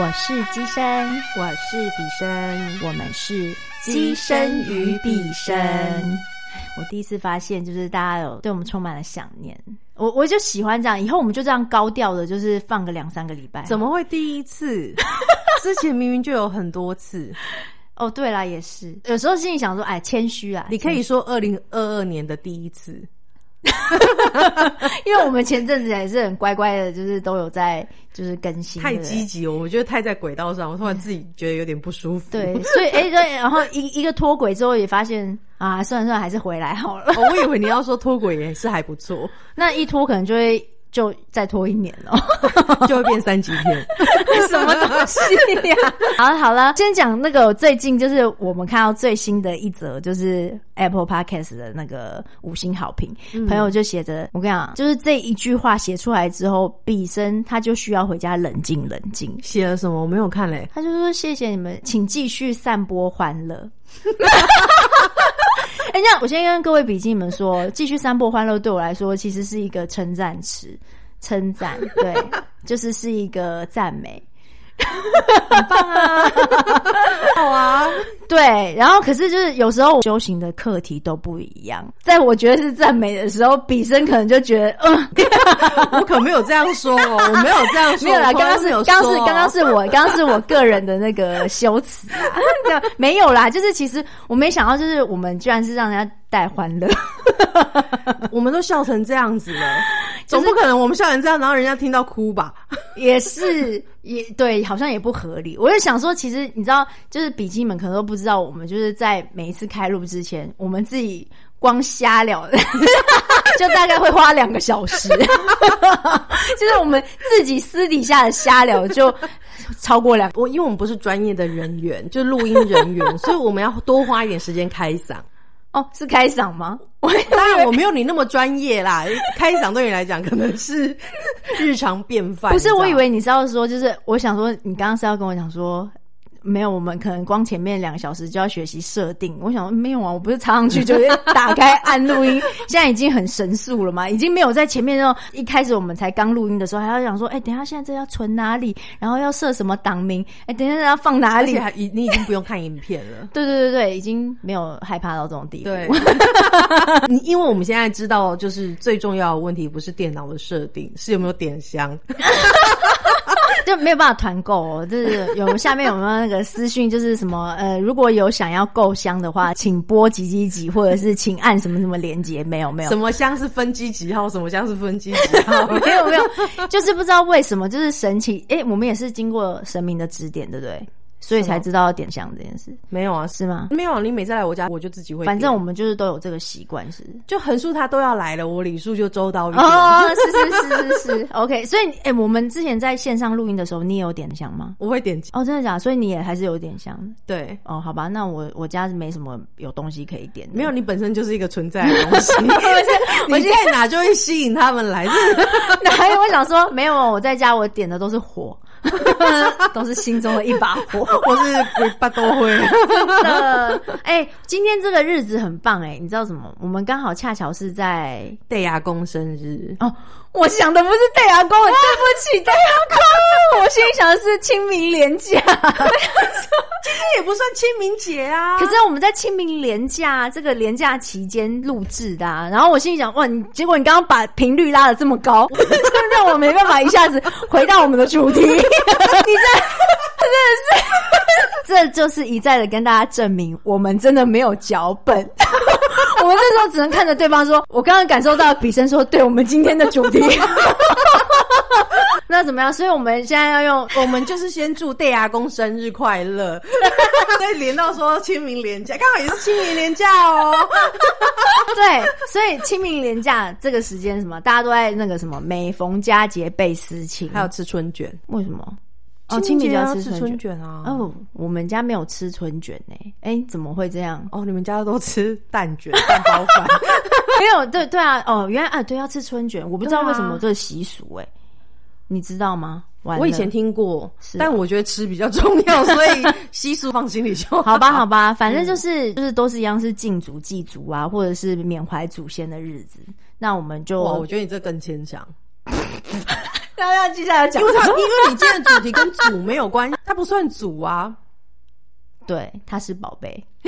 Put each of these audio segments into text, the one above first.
我是机生，我是比生，我们是机生与比生。我第一次发现，就是大家有对我们充满了想念。我我就喜欢这样，以后我们就这样高调的，就是放个两三个礼拜。怎么会第一次？之前明明就有很多次。哦，对啦，也是。有时候心里想说，哎，谦虚啊。你可以说二零二二年的第一次。因为我们前阵子也是很乖乖的，就是都有在就是更新，太积极了，我觉得太在轨道上，我突然自己觉得有点不舒服。对，所以哎，对，然后一一个脱轨之后，也发现啊，算了算了，还是回来好了。我以为你要说脱轨也是还不错，那一脱可能就会。就再拖一年了，就会变三级片，什么东西呀？好了好了，先讲那个最近就是我们看到最新的一则，就是 Apple Podcast 的那个五星好评，朋友就写着，我跟你讲，就是这一句话写出来之后，毕生他就需要回家冷静冷静。写了什么？我没有看嘞。他就说谢谢你们，请继续散播欢乐。哈哈哈哎，那我先跟各位笔记们说，继续散播欢乐对我来说其实是一个称赞词，称赞，对，就是是一个赞美。很棒啊，好啊，对。然后可是就是有时候修行的课题都不一样，在我觉得是赞美的时候，比生可能就觉得，嗯，我可没有这样说哦，我没有这样说，没有啦，刚刚是刚是刚刚是我刚刚是我个人的那个修辞啊，没有啦，就是其实我没想到，就是我们居然是让人家带欢乐，我们都笑成这样子了，总不可能我们笑成这样，然后人家听到哭吧？也是，也对，好像也不合理。我就想说，其实你知道，就是笔记们可能都不知道，我们就是在每一次开录之前，我们自己光瞎聊，就大概会花两个小时。就是我们自己私底下的瞎聊，就超过两。我因为我们不是专业的人员，就录音人员，所以我们要多花一点时间开嗓。哦，是开嗓吗？我当然我没有你那么专业啦。开嗓对你来讲可能是日常便饭。不是，我以为你是要说，就是我想说，你刚刚是要跟我讲说。没有，我们可能光前面两个小时就要学习设定。我想没有啊，我不是插上去就打开按录音，现在已经很神速了嘛，已经没有在前面那种一开始我们才刚录音的时候还要想说，哎，等下现在这要存哪里，然后要设什么档名，哎，等下要放哪里？已你已经不用看影片了。对对对对，已经没有害怕到这种地步。对，因为我们现在知道，就是最重要的问题不是电脑的设定，是有没有点香。就没有办法团购哦，就是有下面有没有那个私讯，就是什么呃，如果有想要购箱的话，请拨几几几，或者是请按什么什么连接，没有没有，什么箱是分机几号，什么箱是分机几号，没有没有，就是不知道为什么，就是神奇，哎，我们也是经过神明的指点，对不对？所以才知道要点香这件事，没有啊？是吗？没有，你每次来我家，我就自己会。反正我们就是都有这个习惯，是就横竖他都要来了，我礼数就周到一点。哦，是是是是是，OK。所以，哎，我们之前在线上录音的时候，你也有点香吗？我会点哦，真的假？所以你也还是有点香。对，哦，好吧，那我我家是没什么有东西可以点。没有，你本身就是一个存在的东西。你在哪就会吸引他们来。哪有？我想说，没有，我在家我点的都是火。都是心中的一把火，我是鬼八都会。真的，哎，今天这个日子很棒哎，你知道什么？我们刚好恰巧是在戴牙公生日哦。我想的不是戴牙公，对不起戴牙公，我心里想的是清明廉价。今天也不算清明节啊，可是我们在清明廉假这个廉假期间录制的，啊然后我心里想，哇，你结果你刚刚把频率拉的这么高，让我没办法一下子回到我们的主题。你这。真的是，这就是一再的跟大家证明，我们真的没有脚本。我们那时候只能看着对方说：“我刚刚感受到比生说，对我们今天的主题。”那怎么样？所以我们现在要用，我们就是先祝戴牙公生日快乐，再连到说清明连假，刚好也是清明连假哦。对，所以清明连假这个时间，什么大家都在那个什么，每逢佳节倍思亲，还有吃春卷，为什么？哦，清明节要吃春卷啊！哦，我们家没有吃春卷呢。哎，怎么会这样？哦，你们家都吃蛋卷、蛋包饭？没有，对对啊，哦，原来啊，对，要吃春卷，我不知道为什么这个习俗，哎，你知道吗？我以前听过，但我觉得吃比较重要，所以习俗放心里就好。好吧，好吧，反正就是、就是都是一样是敬祖祭祖啊，或者是缅怀祖先的日子。那我们就哇，我觉得你这更牵强，大要接下来讲，因为因为你今天的主题跟组没有关系，它不算组啊。对，它是宝贝。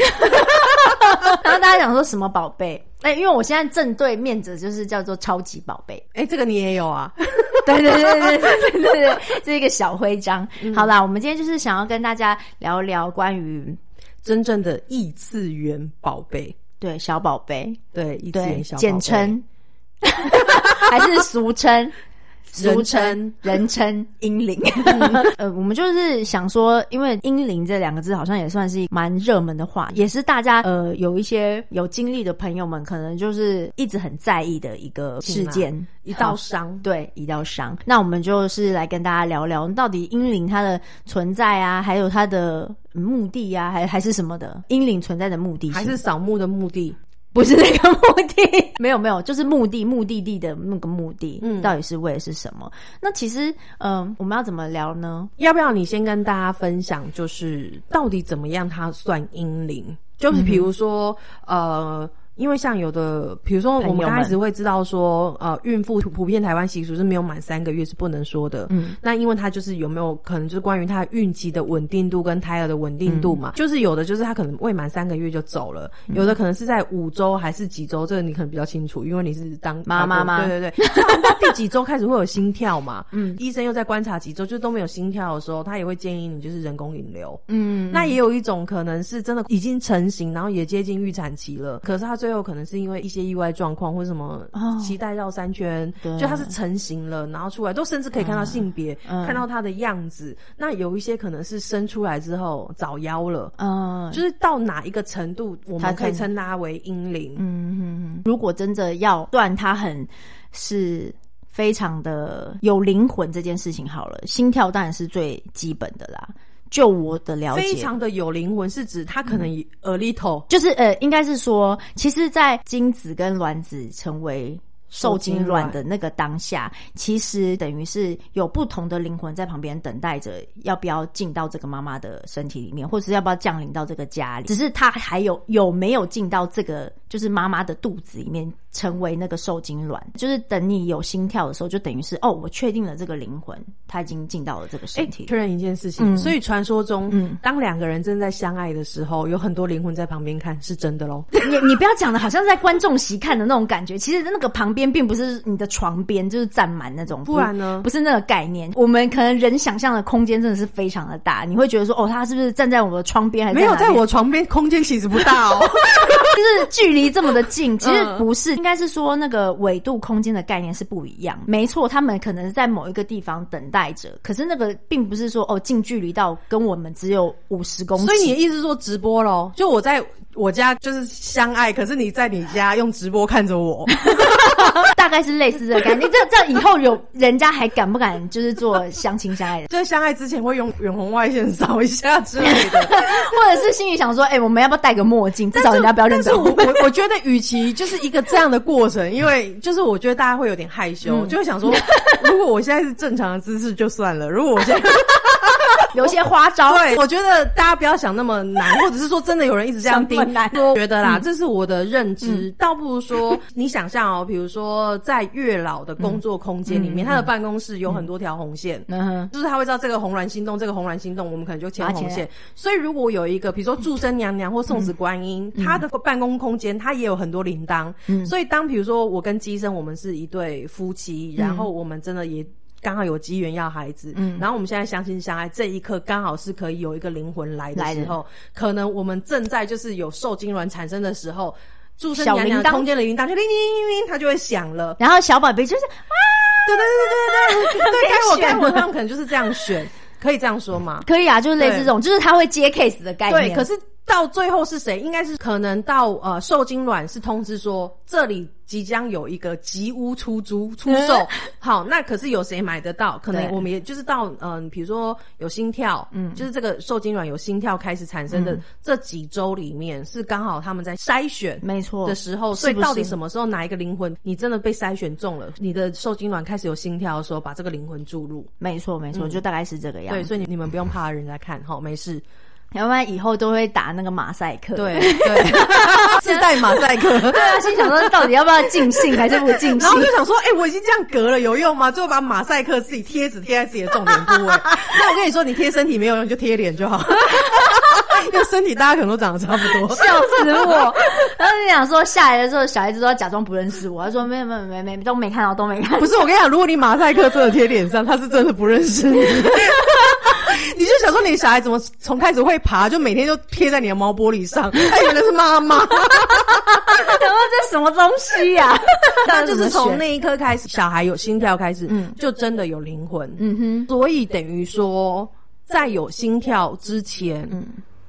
然后大家想说什么宝贝？哎，因为我现在正对面子就是叫做超级宝贝。哎，这个你也有啊？对对对对对对，这个小徽章。好啦，我们今天就是想要跟大家聊聊关于真正的异次元宝贝。对，小宝贝。对，异次元小，简称还是俗称？俗人称称人称英灵，呃，我们就是想说，因为英灵这两个字好像也算是蛮热门的话，也是大家呃有一些有经历的朋友们，可能就是一直很在意的一个事件，一道好伤。对，一道伤。那我们就是来跟大家聊聊，到底英灵它的存在啊，还有它的目的啊，还还是什么的？英灵存在的目的性还是扫墓的目的，不是那个目的？没有没有，就是目的目的地的那个目的，嗯到底是为了是什么？那其实，嗯、我们要怎么聊呢？要不要你先跟大家分享，就是到底怎么样它算阴灵？就是比如说，呃。因为像有的，比如说我们刚开始会知道说，呃，孕妇普遍台湾习俗是没有满三个月是不能说的。嗯，那因为它就是有没有可能就是关于他孕期的稳定度跟胎儿的稳定度嗯嘛？就是有的就是他可能未满三个月就走了，有的可能是在五周还是几周，这个你可能比较清楚，因为你是当妈妈嘛对对对，第几周开始会有心跳嘛？嗯，医生又在观察几周，就都没有心跳的时候，他也会建议你就是人工引流。嗯，那也有一种可能是真的已经成型，然后也接近预产期了，可是他最后可能是因为一些意外状况或什么哦脐带绕三圈，对就它是成型了，然后出来都甚至可以看到性别，嗯看到它的样子。那有一些可能是生出来之后早夭了。嗯，就是到哪一个程度，我们可以称它为婴灵。嗯，如果真的要断它很是非常的有灵魂这件事情好了，心跳当然是最基本的啦。就我的了解，非常的有灵魂，是指它可能 a little 就是呃，应该是说，其实，在精子跟卵子成为受精卵的那个当下，其实等于是有不同的灵魂在旁边等待着，要不要进到这个妈妈的身体里面，或者是要不要降临到这个家里。只是它还有有没有进到这个就是妈妈的肚子里面，成为那个受精卵，就是等你有心跳的时候，就等于是哦，我确定了这个灵魂，他已经进到了这个哎身体，里。确认一件事情，嗯所以传说中，嗯当两个人正在相爱的时候，有很多灵魂在旁边看，是真的喽。你你不要讲的好像在观众席看的那种感觉，其实那个旁边并不是你的床边，就是站满那种，不然呢不是那个概念。我们可能人想象的空间真的是非常的大，你会觉得说，哦，他是不是站在我的窗边，还是没有，在我床边空间其实不大哦。就是距离这么的近，其实嗯不是，应该是说那个纬度空间的概念是不一样。没错，他们可能在某一个地方等待着，可是那个并不是说哦近距离到跟我们只有五十公里。所以你的意思说直播喽？就我在我家就是相爱，可是你在你家用直播看着我，大概是类似这个概念。这这以后有人家还敢不敢就是做相亲相爱的？在相爱之前会用远红外线扫一下之类的。或者是心里想说，哎、我们要不要戴个墨镜，至少人家不要认得 我。我我觉得，与其就是一个这样的过程，因为就是我觉得大家会有点害羞，嗯就会想说，如果我现在是正常的姿势就算了，如果我现在 有一些花招，对，我觉得大家不要想那么难，或者是说真的有人一直这样盯 想那么难，说觉得啦，这是我的认知，倒不如说你想象哦，比如说在月老的工作空间里面，他的办公室有很多条红线。嗯，就是他会知道这个红鸾心动，这个红鸾心动，我们可能就牵红线。所以如果有一个，比如说祝生娘娘或送子观音，他的办公空间他也有很多铃铛。所以当比如说我跟机生，我们是一对夫妻，然后我们真的也。刚好有机缘要孩子，嗯，然后我们现在相亲相爱，这一刻刚好是可以有一个灵魂来的时候，可能我们正在就是有受精卵产生的时候，祝生小娘娘铃铛空间的铃铛就叮铃铃铃，它就会响了。然后小宝贝就是对对对对对对，对，该我选该我，他们可能就是这样选，可以这样说吗？可以啊，就是类似这种，就是他会接 case 的概念。对，可是 到最后是谁？应该是可能到呃受精卵是通知说这里即将有一个吉屋出租出售。好，那可是有谁买得到？可能我们也就是到嗯、比如说有心跳，嗯，就是这个受精卵有心跳开始产生的这几周里面，是刚好他们在筛选没错的时候，所以到底什么时候哪一个灵魂你真的被筛选中了，你的受精卵开始有心跳的时候，把这个灵魂注入。没错没错，就大概是这个样对，所以你你们不用怕人家看，好，没事。要不然以后都会打那个马赛克。对 对，自带马赛克。对啊，心想说到底要不要尽兴还是不尽兴然后？就想说，哎、我已经这样隔了，有用吗？最后把马赛克自己贴纸贴在自己的重点部位。那我跟你说，你贴身体没有用，就贴脸就好。因为身体大家可能都长得差不多。笑死我！然后就想说下来的时候，小孩子都要假装不认识我，他说没有没有没有没都没看到都没看到不。是我跟你讲，如果你马赛克真的贴脸上，他是真的不认识你。你就想说，你的小孩怎么从开始会爬，就每天就贴在你的毛玻璃上，他以为那是妈妈。然后这什么东西呀、那就是从那那一刻开始，小孩有心跳开始，嗯，就真的有灵魂，嗯哼，所以等于说，在有心跳之前，嗯，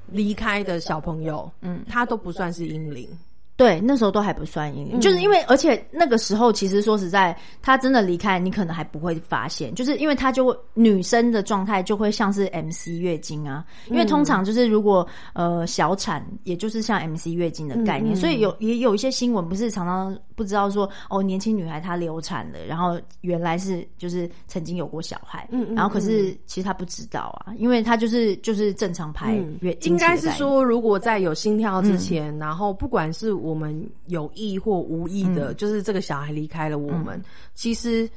离开的小朋友，嗯，他都不算是婴灵。对，那时候都还不算就是因为而且那个时候其实说实在，他真的离开，你可能还不会发现，就是因为他就会女生的状态就会像是 MC 月经啊，因为通常就是如果呃小产，也就是像 MC 月经的概念，所以有也有一些新闻不是常常不知道说哦年轻女孩她流产了，然后原来是就是曾经有过小孩，嗯然后可是其实她不知道啊，因为她就是就是正常排月经应该是说，如果在有心跳之前，然后不管是我们有意或无意的，就是这个小孩离开了我们，其实。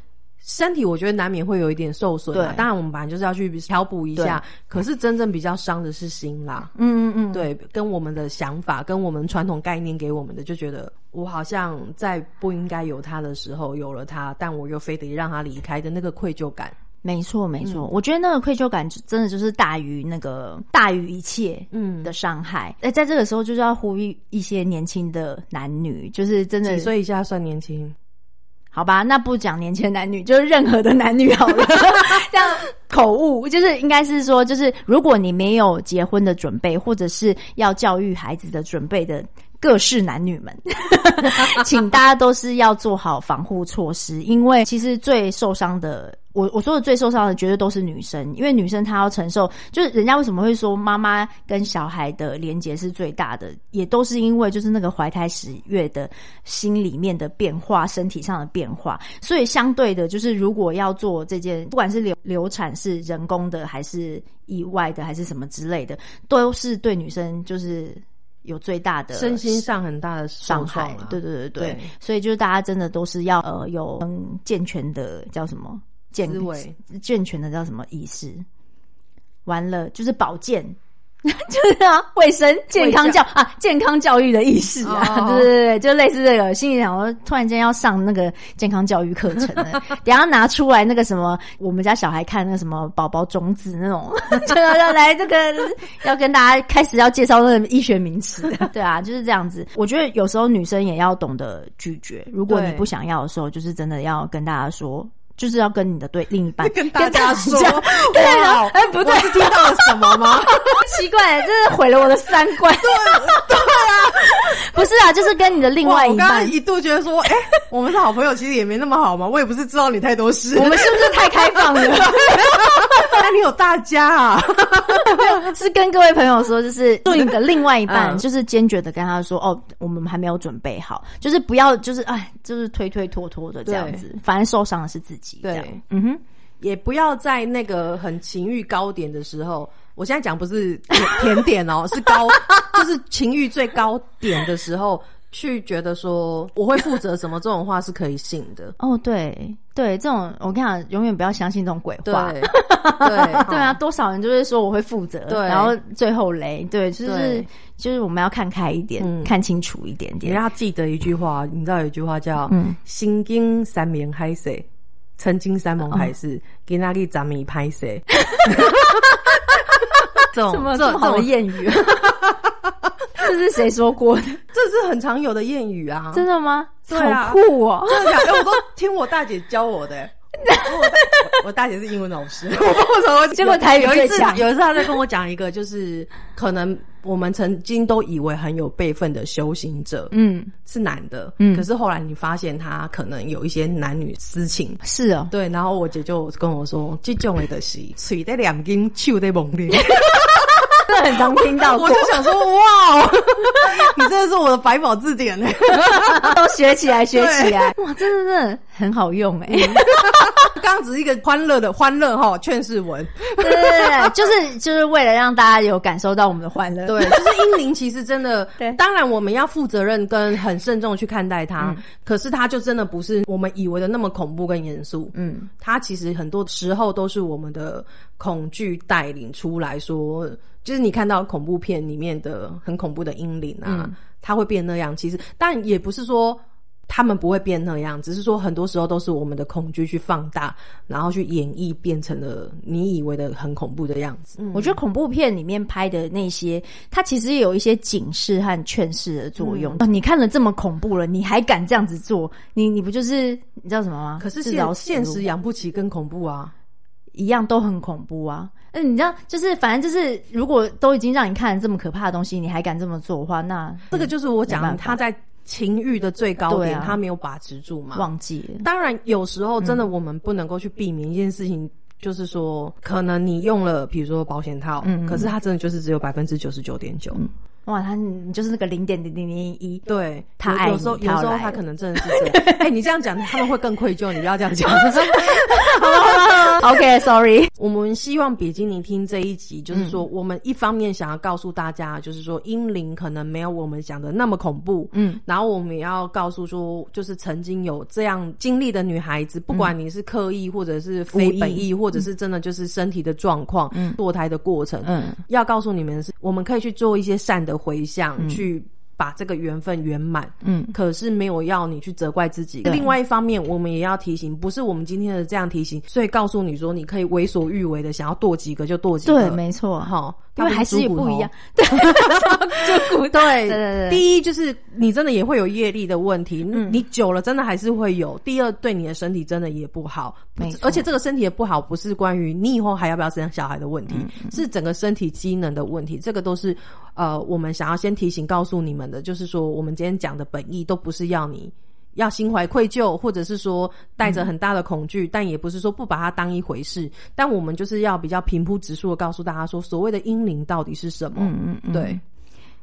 身体我觉得难免会有一点受损啊，对当然我们本来就是要去调补一下，可是真正比较伤的是心啦。嗯嗯嗯，对，跟我们的想法，跟我们传统概念给我们的，就觉得我好像在不应该有他的时候有了他，但我又非得让他离开的那个愧疚感。没错，没嗯错，我觉得那个愧疚感真的就是大于那个大于一切，嗯的伤害。哎、在这个时候就是要呼吁一些年轻的男女，就是真的几岁以下算年轻？好吧，那不讲年轻男女，就是任何的男女好了，这样口误就是应该是说，就是如果你没有结婚的准备，或者是要教育孩子的准备的。各式男女们，请大家都是要做好防护措施，因为其实最受伤的，我我说的最受伤的绝对都是女生，因为女生她要承受，就是人家为什么会说妈妈跟小孩的连结是最大的，也都是因为就是那个怀胎十月的心里面的变化，身体上的变化，所以相对的，就是如果要做这件，不管是流流产是人工的还是意外的还是什么之类的，都是对女生就是有最大的身心上很大的伤害。对对对对，对。所以就是大家真的都是要呃有嗯健全的叫什么？健思维。健全的叫什么？意识，完了就是保健。就是啊，卫生健康教啊，健康教育的意识啊，哦 对对对，就类似这个。心里想我，突然间要上那个健康教育课程了，等下拿出来那个什么，我们家小孩看那个什么宝宝种子那种，就要要来这个要跟大家开始要介绍那个医学名词，对啊，就是这样子。我觉得有时候女生也要懂得拒绝，如果你不想要的时候，就是真的要跟大家说。就是要跟你的对另一半 跟大家说，对啊哇，哎不对听到了什么吗？奇怪，这是毁了我的三观。对对啊，不是啊，就是跟你的另外一半，我刚刚一度觉得说，哎、我们是好朋友，其实也没那么好嘛。我也不是知道你太多事，我们是不是太开放了？那里有大家啊？是跟各位朋友说，就是对你的另外一半，嗯。就是坚决的跟他说，哦，我们还没有准备好，就是不要，就是哎，就是推推拖拖的这样子，反正受伤的是自己。对。嗯哼，也不要在那个很情欲高点的时候，我现在讲不是甜甜点哦，是高，就是情欲最高点的时候，去觉得说我会负责什么这种话是可以信的。哦，对对，这种我跟你讲，永远不要相信这种鬼话。对对 对啊，，多少人就是说我会负责，对然后最后雷，对，就是就是我们要看开一点，嗯看清楚一点点你点。要记得一句话，你知道有一句话叫嗯“心经三明海水，曾经三盟海誓，给那里咱米拍谁”。这种这种谚语，这是谁说过的？这是很常有的谚语啊，真的吗？对啊好酷哦！真的假的？哎我都听我大姐教我的、我大我我大姐是英文老师，我不知道为什么结果台语有一次最强有一次她在跟我讲一个，就是可能我们曾经都以为很有辈分的修行者，嗯，是男的，嗯可是后来你发现他可能有一些男女私情。是哦，对，然后我姐就跟我说，这种的就是嘴在两根，手在猛烈。这很常听到过我，就想说，哇哦，你真的是我的百宝字典呢。都学起来，学起来，哇，真的真的很好用哎、刚刚只是一个欢乐的欢乐哈劝世文，对对对对，就是就是为了让大家有感受到我们的欢乐。对，就是英灵其实真的对，当然我们要负责任跟很慎重去看待它，可是它就真的不是我们以为的那么恐怖跟严肃，嗯，它其实很多时候都是我们的恐惧带领出来说，就是你看到恐怖片里面的很恐怖的阴灵啊，它会变那样。其实，但也不是说他们不会变那样，只是说很多时候都是我们的恐惧去放大，然后去演绎变成了你以为的很恐怖的样子。我觉得恐怖片里面拍的那些，它其实也有一些警示和劝示的作用。哦你看了这么恐怖了，你还敢这样子做？你你不就是你知道什么吗？可是现现实养不起更恐怖啊！一样都很恐怖啊。嗯，你知道，就是反正就是，如果都已经让你看了这么可怕的东西，你还敢这么做的话，那这个就是我讲他在情欲的最高点，啊他没有把持住嘛。忘记了。当然，有时候真的我们不能够去避免一件事情，就是说，可能你用了，比如说保险套，嗯嗯可是它真的就是只有百分之九十九点九。哇，他你就是那个零点零零零一，对，他爱有有时候有时候他可能真的是这样。哎、你这样讲，他们会更愧疚。你不要这样讲。OK，Sorry，、我们希望比基尼听这一集，就是说，我们一方面想要告诉大家，就是说，阴灵可能没有我们想的那么恐怖，嗯，然后我们也要告诉说，就是曾经有这样经历的女孩子，不管你是刻意或者是非本意，或者是真的就是身体的状况，嗯，堕胎的过程，嗯，要告诉你们是，我们可以去做一些善的回想，去把这个缘分圆满，嗯，可是没有要你去责怪自己。另外一方面，我们也要提醒，不是我们今天的这样提醒，所以告诉你说，你可以为所欲为的想要剁几个就剁几个，对，没错，哈，因为还是不一样。对，就骨 对。对对对第一就是你真的也会有业力的问题，你久了真的还是会有。第二，对你的身体真的也不好，而且这个身体也不好，不是关于你以后还要不要生小孩的问题，是整个身体机能的问题。这个都是呃，我们想要先提醒告诉你们的，就是说我们今天讲的本意都不是要你。要心怀愧疚，或者是说带着很大的恐惧，但也不是说不把它当一回事。但我们就是要比较平铺直述的告诉大家说，所谓的阴灵到底是什么？嗯嗯嗯，对，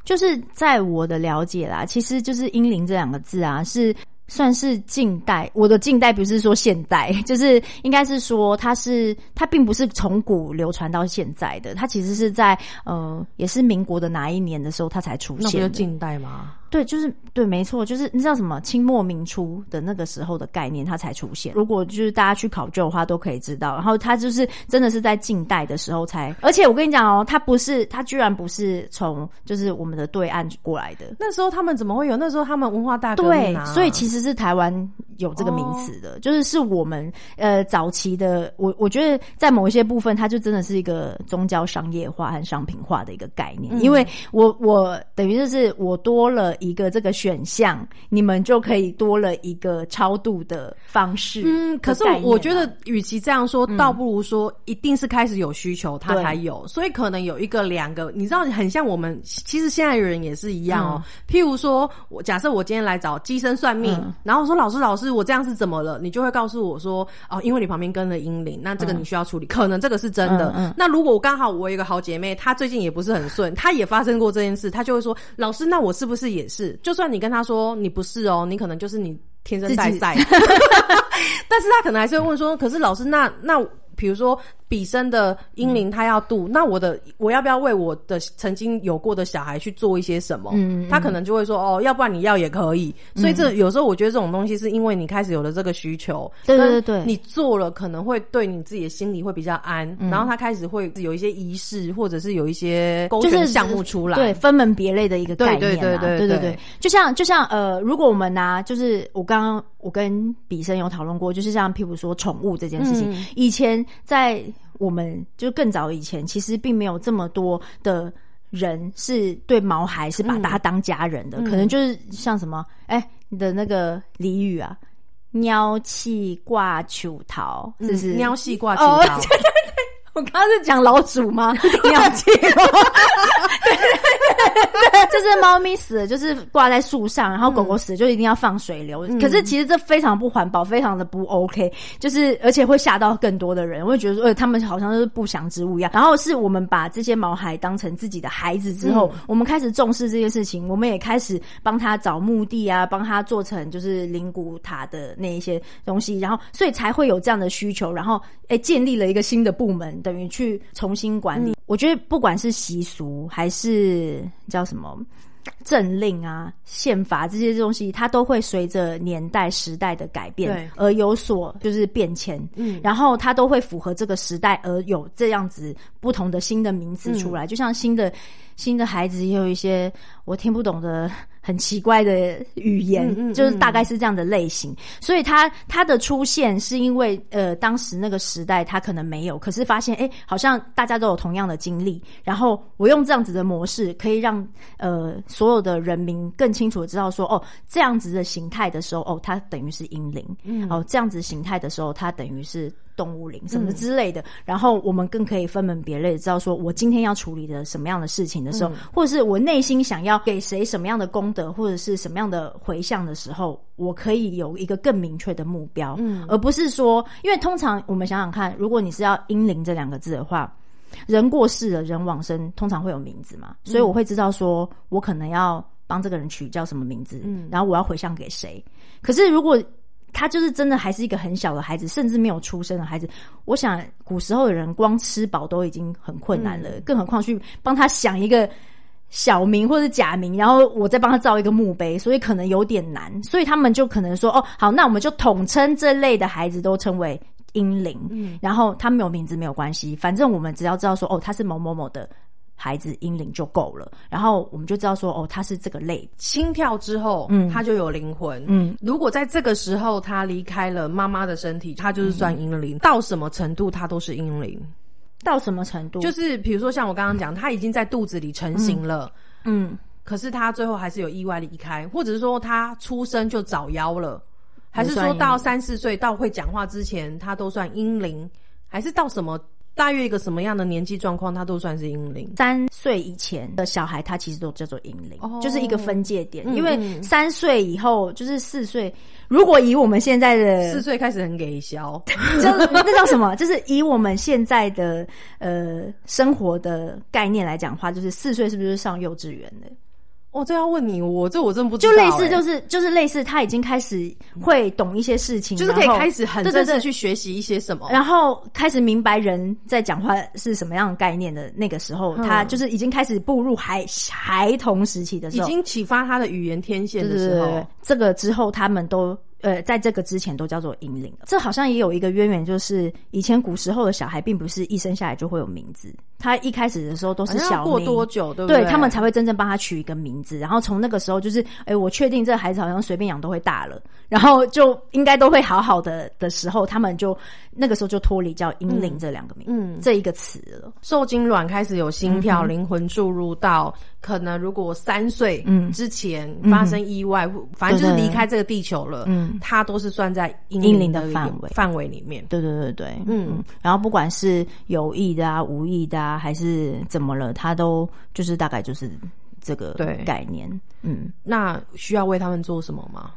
就是在我的了解啦，其实就是“阴灵”这两个字啊，是算是近代。我的近代不是说现代，就是应该是说它是它并不是从古流传到现在的，它其实是在呃也是民国的哪一年的时候它才出现那不现的。就近代吗？对，就是对，没错，就是你知道什么清末明初的那个时候的概念，它才出现。如果就是大家去考究的话，都可以知道。然后它就是真的是在近代的时候才，而且我跟你讲哦，它不是，它居然不是从就是我们的对岸过来的。那时候他们怎么会有？那时候他们文化大革对命啊，，所以其实是台湾有这个名词的，就是是我们呃早期的，我我觉得在某一些部分，它就真的是一个宗教商业化和商品化的一个概念，因为我我等于就是我多了一个这个选项，你们就可以多了一个超度的方式。嗯，可是我觉得，与其这样说，倒不如说一定是开始有需求，他才有。所以可能有一个、两个，你知道，很像我们，其实现在的人也是一样哦。譬如说，我假设我今天来找机身算命，嗯然后说老师，老师，我这样是怎么了？你就会告诉我说，哦，因为你旁边跟了阴灵，那这个你需要处理，可能这个是真的。嗯嗯那如果我刚好我有一个好姐妹，她最近也不是很顺，她也发生过这件事，她就会说，老师，那我是不是也是？就算你跟他说你不是哦，你可能就是你天生带赛。但是他可能还是会问说，可是老师，那那比如说彼生的英灵他要度，那我的我要不要为我的曾经有过的小孩去做一些什么？嗯嗯他可能就会说，哦，要不然你要也可以。所以这有时候我觉得这种东西是因为你开始有了这个需求，对对对对。你做了可能会对你自己的心里会比较安，然后他开始会有一些仪式，或者是有一些勾就是选项目出来，对，分门别类的一个概念、啊，对对对对对对对。就像就像呃，如果我们拿、就是我刚刚我跟比生有讨论过，就是像譬如说宠物这件事情，嗯。以前在我们就更早以前，其实并没有这么多的。人是对毛孩是把他当家人的，可能就是像什么，哎、你的那个俚语啊，喵气挂球桃，是不是？喵气挂秋桃”。对对对。我刚刚是讲老鼠吗？喵气吗？对对对，就是猫咪死了就是挂在树上，然后狗狗死了就一定要放水流。可是其实这非常不环保，非常的不 OK，就是而且会吓到更多的人，会觉得说，呃，他们好像是不祥之物一样。然后是我们把这些毛孩当成自己的孩子之后，我们开始重视这件事情，我们也开始帮他找墓地啊，帮他做成就是灵骨塔的那一些东西，然后所以才会有这样的需求，然后哎建立了一个新的部门，等于去重新管理。我觉得不管是习俗还是叫什么。政令啊、宪法这些东西，它都会随着年代、时代的改变而有所就是变迁。嗯，然后它都会符合这个时代而有这样子不同的新的名词出来，就像新的。新的孩子也有一些我听不懂的很奇怪的语言，就是大概是这样的类型。所以他他的出现是因为呃当时那个时代他可能没有，可是发现哎好像大家都有同样的经历，然后我用这样子的模式可以让呃所有的人民更清楚的知道说哦这样子的形态的时候哦它等于是阴灵，哦这样子形态的时候它等于是。动物灵什么之类的，然后我们更可以分门别类，知道说我今天要处理的什么样的事情的时候，或者是我内心想要给谁什么样的功德，或者是什么样的回向的时候，我可以有一个更明确的目标，嗯，而不是说，因为通常我们想想看，如果你是要“阴灵”这两个字的话，人过世了，人往生，通常会有名字嘛，所以我会知道说我可能要帮这个人取叫什么名字，嗯，然后我要回向给谁。可是如果他就是真的还是一个很小的孩子，甚至没有出生的孩子。我想古时候的人光吃饱都已经很困难了，更何况去帮他想一个小名或者假名，然后我再帮他造一个墓碑，所以可能有点难。所以他们就可能说：“哦，好，那我们就统称这类的孩子都称为婴灵。”嗯，然后他没有名字没有关系，反正我们只要知道说：“哦，他是某某某的。”孩子阴灵就够了，然后我们就知道说，哦，他是这个类。心跳之后，嗯，他就有灵魂。嗯，如果在这个时候他离开了妈妈的身体，他就是算婴灵。到什么程度，他都是婴灵。到什么程度？就是比如说像我刚刚讲，他已经在肚子里成型了，嗯，可是他最后还是有意外离开，或者是说他出生就早夭了，还是说到三四岁到会讲话之前，他都算婴灵，还是到什么？大约一个什么样的年纪状况，他都算是婴灵。三岁以前的小孩，他其实都叫做婴灵，就是一个分界点。因为三岁以后，就是四岁。如果以我们现在的四岁开始很给消，就那叫什么？就是以我们现在的呃生活的概念来讲话，就是四岁是不是上幼稚园的？哦，这要问你，我这我真不知道。就类似，就是就是类似，他已经开始会懂一些事情，就是可以开始很正式去学习一些什么，然后开始明白人在讲话是什么样的概念的那个时候，他就是已经开始步入孩孩童时期的时候，已经启发他的语言天线的时候，这个之后他们都。呃，在这个之前都叫做引领，这好像也有一个渊源，就是以前古时候的小孩并不是一生下来就会有名字，他一开始的时候都是小过多久，对不对？他们才会真正帮他取一个名字，然后从那个时候就是，哎，我确定这孩子好像随便养都会大了，然后就应该都会好好的的时候，他们就那个时候就脱离叫婴灵这两个名，嗯，这一个词了。受精卵开始有心跳，灵魂注入到。可能如果三岁之前发生意外，反正就是离开这个地球了，嗯，他都是算在阴灵的范围。范围里面。对对对对，嗯，然后不管是有意的啊、无意的啊，还是怎么了，他都就是大概就是这个概念。嗯，那需要为他们做什么吗？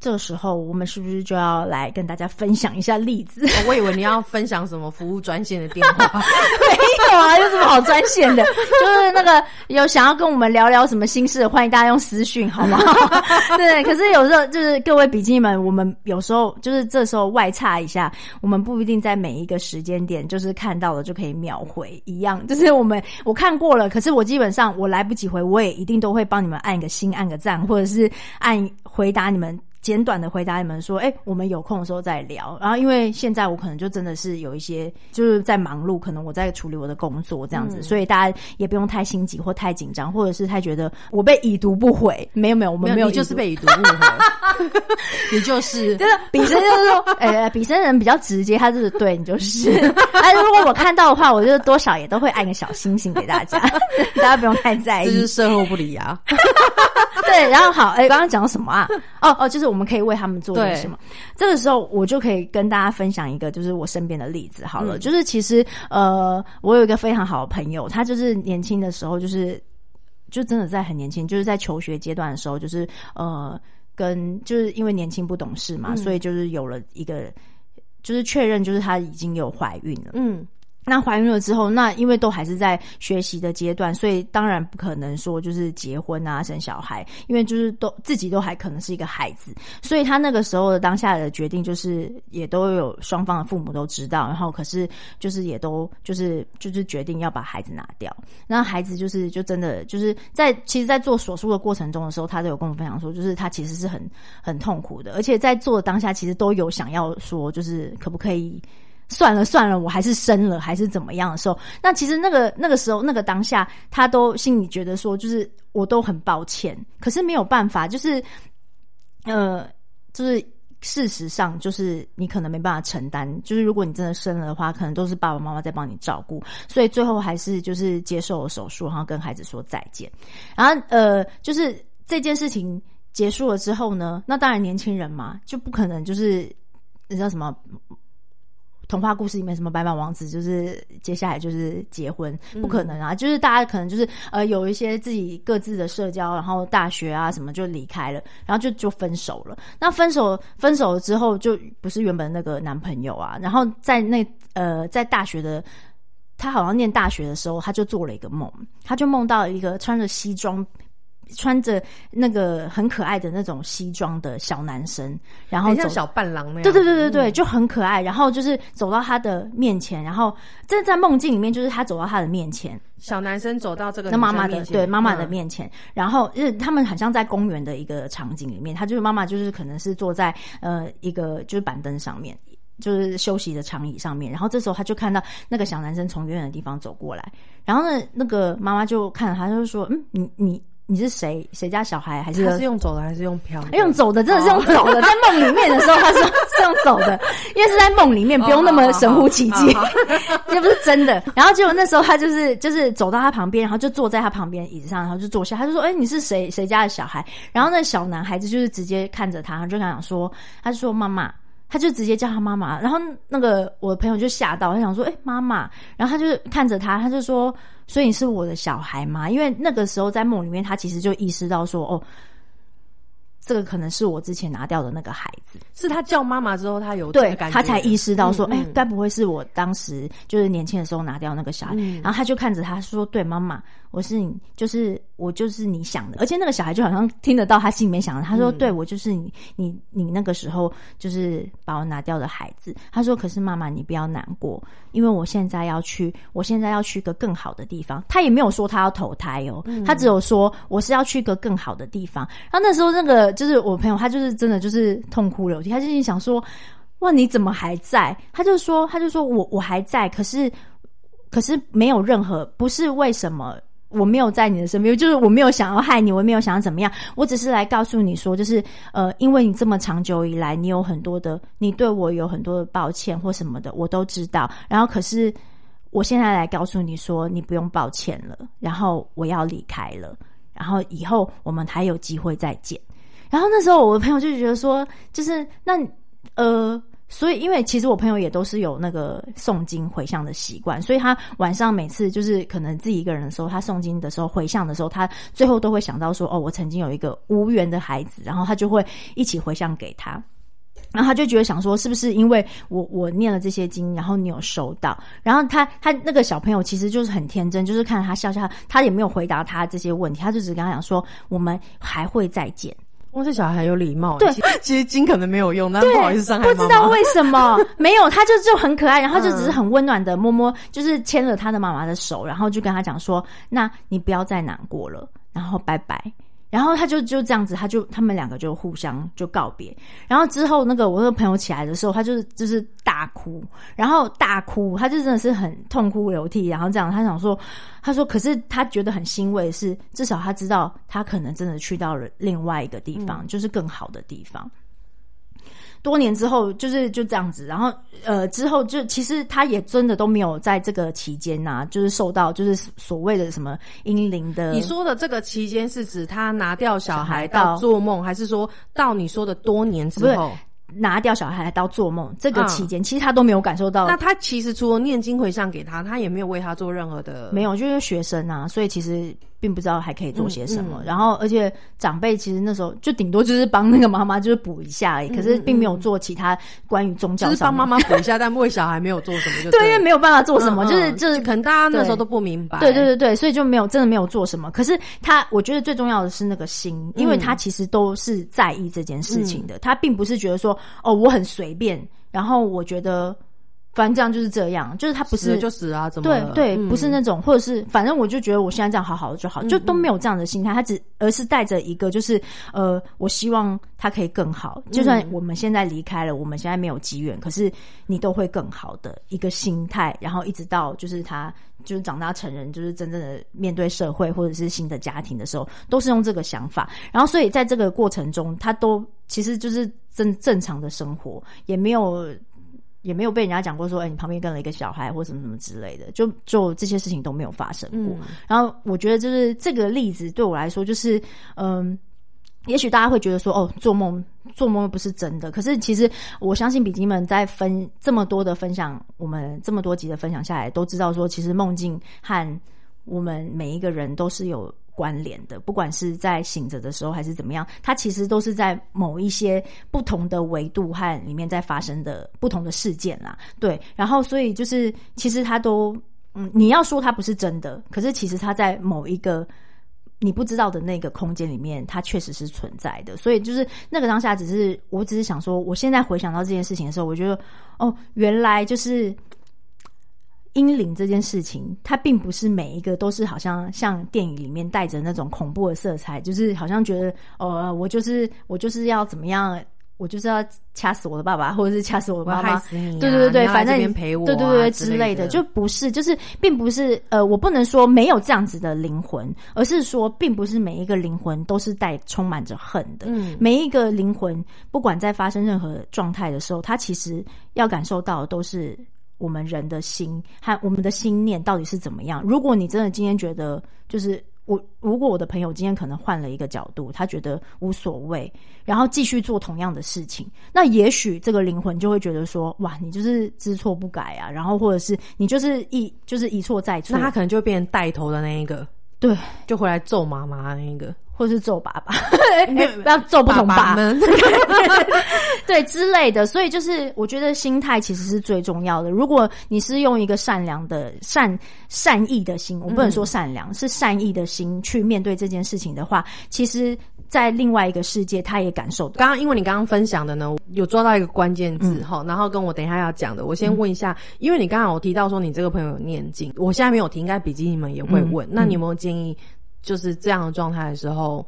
这个时候，我们是不是就要来跟大家分享一下例子？我以为你要分享什么服务专线的电话，没有啊，有什么好专线的？就是那个有想要跟我们聊聊什么心事，欢迎大家用私讯，好吗？对，可是有时候就是各位笔记们，我们有时候就是这时候外差一下，我们不一定在每一个时间点就是看到了就可以秒回一样。就是我们我看过了，可是我基本上我来不及回，我也一定都会帮你们按一个心，按个赞，或者是按回答你们。简短的回答你们说，哎，我们有空的时候再聊。然后，因为现在我可能就真的是有一些就是在忙碌，可能我在处理我的工作这样子，所以大家也不用太心急或太紧张，或者是太觉得我被已读不回。没有没有，我们没有，就是被已读不回，你就是，就是比生就是说，哎，比生人比较直接，他就是对你就是。但 是如果我看到的话，我就多少也都会按个小星星给大家，大家不用太在意。这是售后不理啊。对，然后好，哎，刚刚讲什么啊？哦哦，就是我们可以为他们做点什么。这个时候，我就可以跟大家分享一个，就是我身边的例子。好了，嗯就是其实呃，我有一个非常好的朋友，他就是年轻的时候，就是就真的在很年轻，就是在求学阶段的时候，就是呃，跟就是因为年轻不懂事嘛，嗯所以就是有了一个。就是确认，就是她已经有怀孕了。嗯，那怀孕了之后，那因为都还是在学习的阶段，所以当然不可能说就是结婚啊、生小孩，因为就是都自己都还可能是一个孩子，所以他那个时候的当下的决定就是也都有双方的父母都知道，然后可是就是也都就是就是决定要把孩子拿掉。那孩子就是就真的就是在其实，在做手术的过程中的时候，他都有跟我分享说，就是他其实是很很痛苦的，而且在做的当下，其实都有想要说，就是可不可以。算了算了，我还是生了，还是怎么样的时候，那其实那个那个时候那个当下，他都心里觉得说，就是我都很抱歉，可是没有办法，就是呃，就是事实上，就是你可能没办法承担，就是如果你真的生了的话，可能都是爸爸妈妈在帮你照顾，所以最后还是就是接受了手术，然后跟孩子说再见，然后呃，就是这件事情结束了之后呢，那当然年轻人嘛，就不可能就是你知道什么。童话故事里面什么白马王子，就是接下来就是结婚，不可能啊！就是大家可能就是呃有一些自己各自的社交，然后大学啊什么就离开了，然后就就分手了。那分手分手了之后，就不是原本那个男朋友啊，然后在那呃在大学的。他好像念大学的时候，他就做了一个梦，他就梦到一个穿着西装、穿着那个很可爱的那种西装的小男生，然后像小伴郎那样。对对对对对，嗯就很可爱。然后就是走到他的面前，然后在在梦境里面，就是他走到他的面前，小男生走到这个那妈妈的对妈妈的嗯面前，然后就是他们很像在公园的一个场景里面，他就是妈妈就是可能是坐在呃一个就是板凳上面。就是休息的长椅上面，然后这时候他就看到那个小男生从远远的地方走过来，然后呢，那个妈妈就看着他，就说：“嗯，你你你是谁？谁家小孩？还是他是用走的还是用飘？用走的，真的是用走的。在梦里面的时候，他说 是用走的，因为是在梦里面，不用那么神乎其技 这不是真的。然后结果那时候他就是就是走到他旁边，然后就坐在他旁边椅子上，然后就坐下，他就说：“哎、你是谁？谁家的小孩？”然后那小男孩子就是直接看着他，他就跟他讲说：“他就说妈妈。”他就直接叫他妈妈，然后那个我的朋友就吓到，他想说：“哎、妈妈。”然后他就看着他，他就说：“所以你是我的小孩吗？”因为那个时候在梦里面，他其实就意识到说：“哦。”这个可能是我之前拿掉的那个孩子，是他叫妈妈之后，他有对他才意识到说，哎、嗯嗯该不会是我当时就是年轻的时候拿掉那个小孩？嗯然后他就看着他说：“对，妈妈，我是你，就是我就是你想的。”而且那个小孩就好像听得到他心里面想的，他说：“嗯对，我就是你，你你那个时候就是把我拿掉的孩子。”他说：“可是妈妈，你不要难过，因为我现在要去，我现在要去一个更好的地方。”他也没有说他要投胎哦，嗯他只有说我是要去一个更好的地方。然后那时候那个就是我朋友，他就是真的就是痛哭流涕，他就是想说。哇，你怎么还在？他就说，他就说我我还在，可是可是没有任何，不是为什么我没有在你的身边，就是我没有想要害你，我没有想要怎么样，我只是来告诉你说，就是呃，因为你这么长久以来，你有很多的，你对我有很多的抱歉或什么的，我都知道。然后可是我现在来告诉你说，你不用抱歉了，然后我要离开了，然后以后我们还有机会再见。然后那时候我的朋友就觉得说，就是那呃，所以因为其实我朋友也都是有那个诵经回向的习惯，所以他晚上每次就是可能自己一个人的时候，他诵经的时候回向的时候，他最后都会想到说，哦，我曾经有一个无缘的孩子，然后他就会一起回向给他。然后他就觉得想说，是不是因为我我念了这些经，然后你有收到？然后他他那个小朋友其实就是很天真，就是看着他笑笑，他也没有回答他这些问题，他就只跟他讲说，我们还会再见。哇，这小孩很有礼貌。对其实，金可能没有用，但，不好意思伤害妈妈。不知道为什么没有，他就就很可爱，然后就只是很温暖的摸摸，就是牵了他的妈妈的手，然后就跟他讲说：“那你不要再难过了，然后拜拜。”然后他就就这样子，他就他们两个就互相就告别。然后之后那个我那个朋友起来的时候，他就是就是大哭，然后大哭，他就真的是很痛哭流涕，然后这样他想说，他说可是他觉得很欣慰的是，至少他知道他可能真的去到了另外一个地方，就是更好的地方。多年之后就是就这样子，然后呃之后就其实他也真的都没有在这个期间呐、就是受到就是所谓的什么阴灵的。你说的这个期间是指他拿掉小小孩孩到到做梦，还是说到你说的多年之后？拿掉小孩到做梦这个嗯期间，其实他都没有感受到那他其实除了念经回向给他，他也没有为他做任何的没有，就是学生啊，所以其实并不知道还可以做些什么。嗯嗯然后，而且长辈其实那时候就顶多就是帮那个妈妈就是补一下而已，可是并没有做其他关于宗教嗯就是上帮妈妈补一下，但为小孩没有做什么就 对，因为没有办法做什么，嗯就是嗯就是可能大家那时候都不明白。对对对对，所以就没有真的没有做什么。可是他，我觉得最重要的是那个心，因为他其实都是在意这件事情的。他并不是觉得说哦我很随便，然后我觉得反正这样就是这样，就是他不是就死啊，怎么了对对，嗯不是那种，或者是反正我就觉得我现在这样好好的就好，就都没有这样的心态。他只而是带着一个就是呃，我希望他可以更好，就算我们现在离开了，我们现在没有机缘，可是你都会更好的一个心态，然后一直到就是他就是长大成人，就是真正的面对社会或者是新的家庭的时候，都是用这个想法。然后所以在这个过程中，他都其实就是正正常的生活，也没有。也没有被人家讲过说，哎、你旁边跟了一个小孩或什么什么之类的，就就这些事情都没有发生过。嗯然后我觉得就是这个例子对我来说，就是嗯。也许大家会觉得说，哦，做梦做梦又不是真的。可是其实我相信笔记们在分这么多的分享，我们这么多集的分享下来，都知道说，其实梦境和我们每一个人都是有关联的，不管是在醒着的时候还是怎么样，它其实都是在某一些不同的维度和里面在发生的不同的事件啦。对，然后所以就是其实它都，嗯，你要说它不是真的，可是其实它在某一个。你不知道的那个空间里面，它确实是存在的。所以就是那个当下，只是我只是想说，我现在回想到这件事情的时候，我觉得哦，原来就是阴灵这件事情，它并不是每一个都是好像像电影里面带着那种恐怖的色彩，就是好像觉得哦，我就是我就是要怎么样。我就是要掐死我的爸爸，或者是掐死我的妈妈对对对对，反正陪我啊对对对之类的就不是，就是并不是呃，我不能说没有这样子的灵魂，而是说，并不是每一个灵魂都是带充满着恨的。嗯每一个灵魂，不管在发生任何状态的时候，它其实要感受到的都是我们人的心和我们的心念到底是怎么样。如果你真的今天觉得，就是我，如果我的朋友今天可能换了一个角度，他觉得无所谓，然后继续做同样的事情，那也许这个灵魂就会觉得说，哇，你就是知错不改啊，然后或者是你就是一就是一错再错，那他可能就会变成带头的那一个，对，就回来揍妈妈的那一个，或者是揍爸爸，不 要揍不同爸爸爸们。对之类的，所以就是我觉得心态其实是最重要的。如果你是用一个善良的善善意的心，我不能说善良，是善意的心去面对这件事情的话，其实，在另外一个世界，他也感受到。刚刚因为你刚刚分享的呢，有抓到一个关键嗯字哈、然后跟我等一下要讲的，我先问一下，因为你刚刚有提到说你这个朋友有念经，我现在没有提，应该笔记你们也会问，嗯那你有没有建议，就是这样的状态的时候，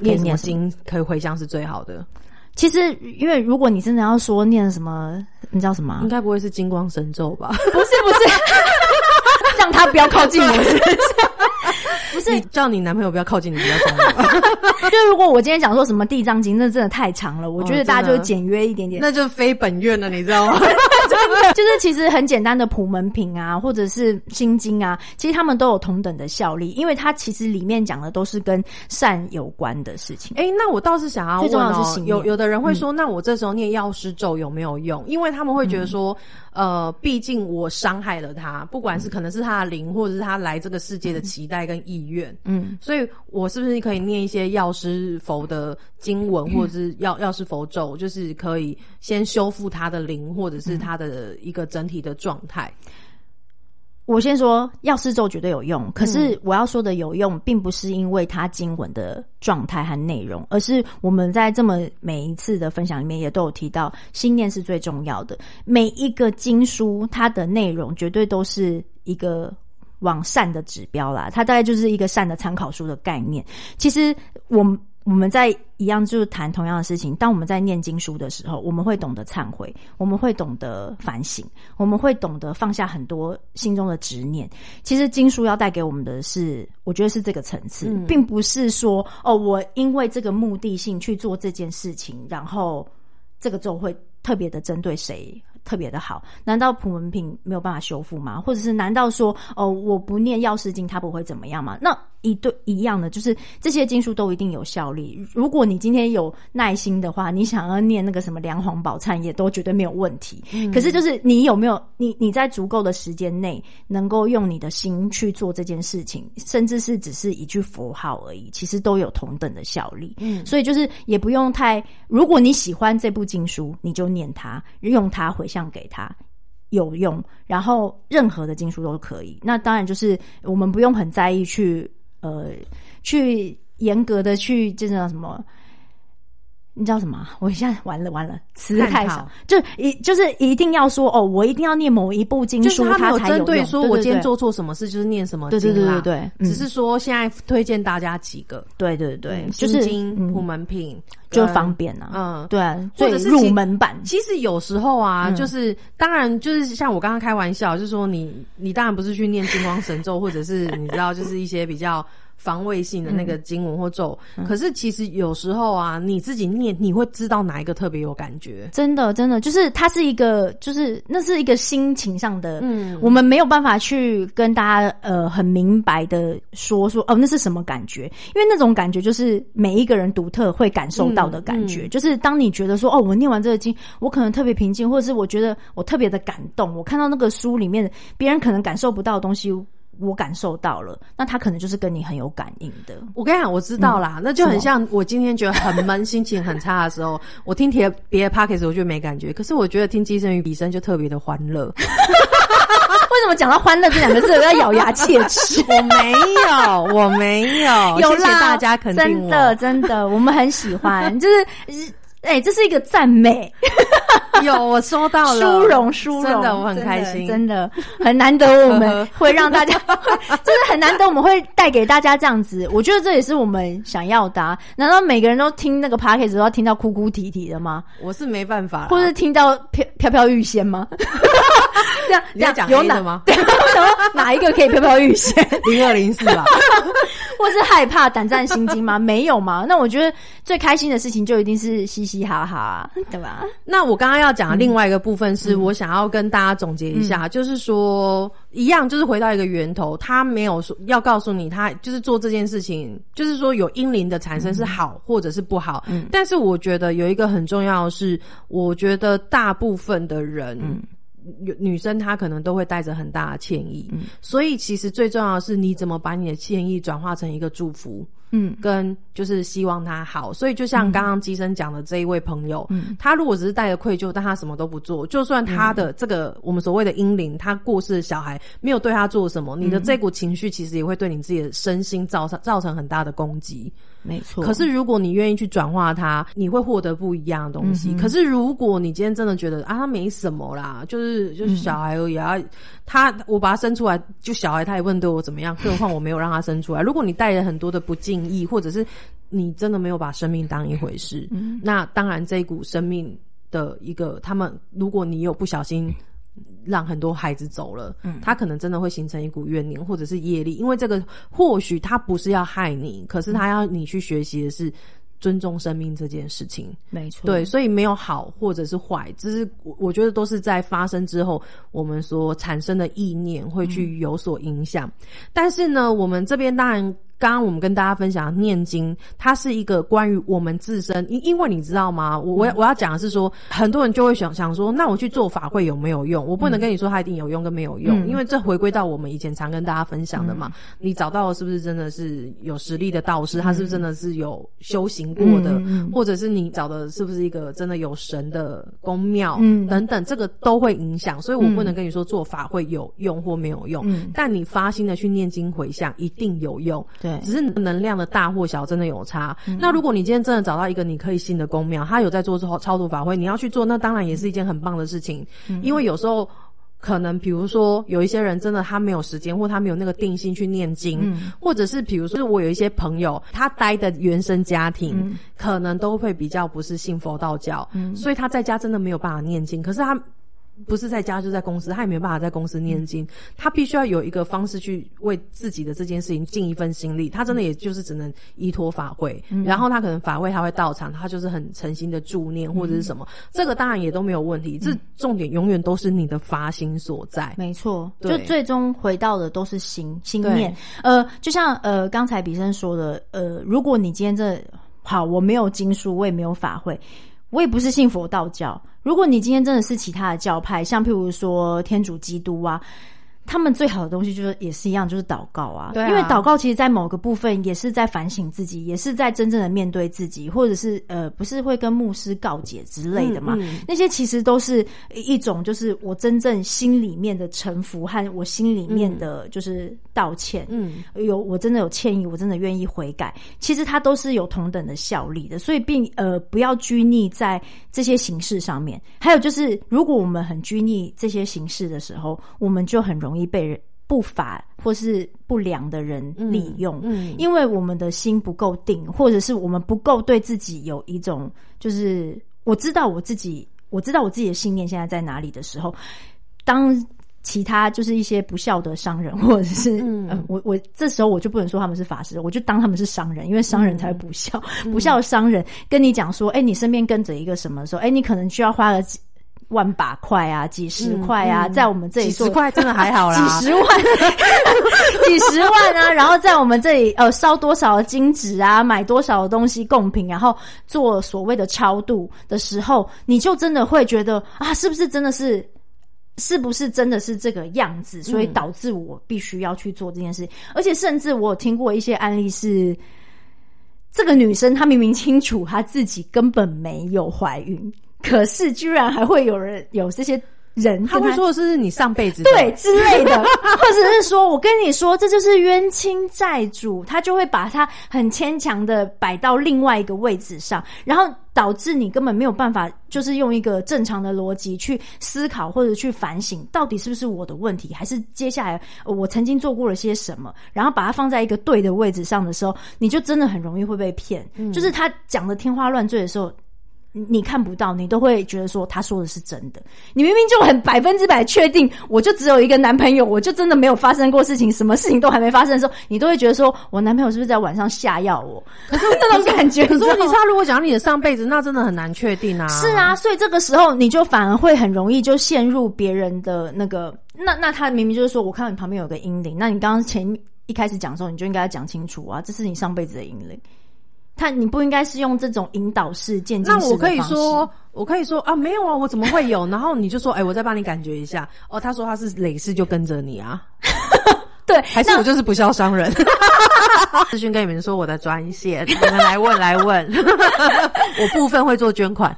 念什么可以念什经可以回向是最好的？其实，因为如果你真的要说念什么，你知道什么啊应？该不会是金光神咒吧？不是不是，让他不要靠近我，是不是？不是你叫你男朋友不要靠近你比较重要吧。就如果我今天讲说什么地藏经，那真的太长了，我觉得哦大家就简约一点点。那就非本愿了，你知道吗？就是其实很简单的普门品啊，或者是心经啊，其实他们都有同等的效力，因为它其实里面讲的都是跟善有关的事情。哎、那我倒是想要问哦有有的人会说，那我这时候念药师咒有没有用？因为他们会觉得说，呃，毕竟我伤害了他，不管是可能是他的灵，或者是他来这个世界的期待跟意愿，嗯，所以我是不是可以念一些药师佛的经文，或者是药药师佛咒，就是可以先修复他的灵，或者是他的一个整体的状态？我先说药师咒绝对有用，可是我要说的有用，并不是因为它经文的状态和内容，而是我们在这么每一次的分享里面也都有提到，心念是最重要的。每一个经书它的内容绝对都是一个。往善的指标啦，它大概就是一个善的参考书的概念。其实我们我们在一样就是谈同样的事情，当我们在念经书的时候，我们会懂得忏悔，我们会懂得反省，我们会懂得放下很多心中的执念。其实经书要带给我们的是，我觉得是这个层次，嗯并不是说哦，我因为这个目的性去做这件事情，然后这个咒会特别的针对谁？特别的好，难道普文品没有办法修复吗？或者是难道说哦，我不念药师经，它不会怎么样吗？那一对一样的，就是这些经书都一定有效力。如果你今天有耐心的话，你想要念那个什么梁皇宝忏，也都绝对没有问题。可是就是你有没有你你在足够的时间内，能够用你的心去做这件事情，甚至是只是一句符号而已，其实都有同等的效力。嗯，所以就是也不用太，如果你喜欢这部经书，你就念它，用它回像给他。有用，然后任何的金属都可以。那当然就是我们不用很在意去呃去严格的去这叫什么？你知道什么？我现在完了完了，词太少，就一就是一定要说哦，我一定要念某一部经书，他有针对说我今天做错什么事，就是念什么经对对对对对，只是说现在推荐大家几个，对对对，就是经普门品就方便啊，嗯，对，或者是入门版。其实有时候啊，就是当然就是像我刚刚开玩笑，就是说你你当然不是去念金光神咒，或者是你知道就是一些比较。防卫性的那个经文或咒，可是其实有时候啊，你自己念，你会知道哪一个特别有感觉。真的，真的，就是它是一个，就是那是一个心情上的，嗯，我们没有办法去跟大家呃很明白的说说哦，那是什么感觉？因为那种感觉就是每一个人独特会感受到的感觉。就是当你觉得说哦，我念完这个经，我可能特别平静，或者是我觉得我特别的感动，我看到那个书里面别人可能感受不到的东西。我感受到了，那他可能就是跟你很有感应的。我跟你讲，我知道啦，那就很像我今天觉得很闷、心情很差的时候，我听别别的 podcast 我就没感觉，可是我觉得听《寄生与彼声》就特别的欢乐。为什么讲到欢乐这两个字我要咬牙切齿？我没有，我没有，有谢谢大家肯定真的真的，我们很喜欢，就是。哎，这是一个赞美，有我收到了，殊荣殊荣，真的我很开心，真的很难得，我们 会让大家，真的很难得，我们会带给大家这样子，我觉得这也是我们想要的。难道每个人都听那个 p o c a s t 都要听到哭哭啼啼的吗？我是没办法，或是听到飘飘飘欲仙吗？这样你要讲有哪吗？对哪一个可以飘飘欲仙？零二零四吧？或是害怕胆战心惊吗？没有吗？那我觉得最开心的事情就一定是嘻嘻哈哈，对吧？那我刚刚要讲的另外一个部分，是我想要跟大家总结一下，就是说，一样就是回到一个源头，他没有说要告诉你，他就是做这件事情，就是说有阴灵的产生是好或者是不好。嗯，但是我觉得有一个很重要的是，我觉得大部分的人。女女生她可能都会带着很大的歉意，所以其实最重要的是你怎么把你的歉意转化成一个祝福。嗯，跟就是希望他好，所以就像刚刚机生讲的这一位朋友，嗯，他如果只是带着愧疚，但他什么都不做，就算他的这个我们所谓的阴灵，他过世的小孩没有对他做什么，你的这股情绪其实也会对你自己的身心造成造成很大的攻击。没错。可是如果你愿意去转化它，你会获得不一样的东西。可是如果你今天真的觉得啊，他没什么啦，就是就是小孩而已啊，他我把他生出来就小孩，他也不能对我怎么样，更何况我没有让他生出来。如果你带着很多的不敬。意，或者是你真的没有把生命当一回事，那当然这一股生命的一个，他们如果你有不小心让很多孩子走了，嗯，他可能真的会形成一股怨念或者是业力，因为这个或许他不是要害你，可是他要你去学习的是尊重生命这件事情，没错，对，所以没有好或者是坏，只是我我觉得都是在发生之后，我们所产生的意念会去有所影响，但是呢，我们这边当然。刚刚我们跟大家分享念经，它是一个关于我们自身，因因为你知道吗？我我我要讲的是说，很多人就会想想说，那我去做法会有没有用？我不能跟你说它一定有用跟没有用，因为这回归到我们以前常跟大家分享的嘛。你找到的是不是真的是有实力的道士？他是不是真的是有修行过的？或者是你找的是不是一个真的有神的宫庙？等等，这个都会影响。所以我不能跟你说做法会有用或没有用，但你发心的去念经回向，一定有用。只是能量的大或小真的有差。那如果你今天真的找到一个你可以信的公庙，他有在做超超度法会，你要去做，那当然也是一件很棒的事情。因为有时候可能，比如说有一些人真的他没有时间，或他没有那个定心去念经，或者是比如说我有一些朋友，他待的原生家庭可能都会比较不是信佛道教，所以他在家真的没有办法念经。可是他。不是在家就在公司，他也没办法在公司念经，他必须要有一个方式去为自己的这件事情尽一份心力。他真的也就是只能依托法会，然后他可能法会他会到场，他就是很诚心的助念或者是什么，这个当然也都没有问题。这重点永远都是你的发心所在。没错，就最终回到的都是心心念。呃，就像呃刚才比生说的，呃，如果你今天这好，我没有经书，我也没有法会，我也不是信佛道教。如果你今天真的是其他的教派，像譬如说天主基督啊。他们最好的东西就是也是一样，就是祷告啊。对啊因为祷告其实，在某个部分也是在反省自己，也是在真正的面对自己，或者是呃，不是会跟牧师告解之类的嘛。嗯嗯那些其实都是一种，就是我真正心里面的臣服和我心里面的就是道歉。嗯，有我真的有歉意，我真的愿意悔改，其实它都是有同等的效力的，所以并呃不要拘泥在这些形式上面。还有就是，如果我们很拘泥这些形式的时候，我们就很容易被人不法或是不良的人利用，嗯。因为我们的心不够定，或者是我们不够对自己有一种就是我知道我自己，我知道我自己的信念现在在哪里的时候，当其他就是一些不孝的商人，或者是、嗯。呃、我我这时候我就不能说他们是法师，我就当他们是商人，因为商人才会不孝。不孝的商人跟你讲说，哎、你身边跟着一个什么时候，哎、你可能需要花了几万把块啊，几十块啊，嗯在我们这里几做十块真的还好啦，几十万，几十万啊！然后在我们这里呃烧多少的金纸啊，买多少的东西贡品，然后做所谓的超度的时候，你就真的会觉得啊，是不是真的是？是不是真的是这个样子？所以导致我必须要去做这件事，而且甚至我有听过一些案例是，这个女生她明明清楚她自己根本没有怀孕，可是居然还会有人有这些人跟他会说的是你上辈子对之类的，或者是说我跟你说，这就是冤亲债主，他就会把他很牵强的摆到另外一个位置上，然后导致你根本没有办法，就是用一个正常的逻辑去思考或者去反省，到底是不是我的问题，还是接下来呃我曾经做过了些什么，然后把它放在一个对的位置上的时候，你就真的很容易会被骗。就是他讲的天花乱坠的时候。你看不到，你都会觉得说他说的是真的。你明明就很百分之百确定，我就只有一个男朋友，我就真的没有发生过事情，什么事情都还没发生的时候，你都会觉得说我男朋友是不是在晚上下药我？可是那种感觉，可是，你知道吗他如果讲你的上辈子，那真的很难确定啊。是啊，所以这个时候你就反而会很容易就陷入别人的那个，那那他明明就是说，我看到你旁边有个阴灵，那你刚刚前一开始讲的时候，你就应该讲清楚啊，这是你上辈子的阴灵。他你不应该是用这种引导式、渐进式那我可以说，我可以说啊，没有啊，我怎么会有？然后你就说，哎、我再帮你感觉一下。哦，他说他是累世就跟着你啊，对，还是我就是不孝商人？咨询跟你们说我的专线，你们来问来问，我部分会做捐款，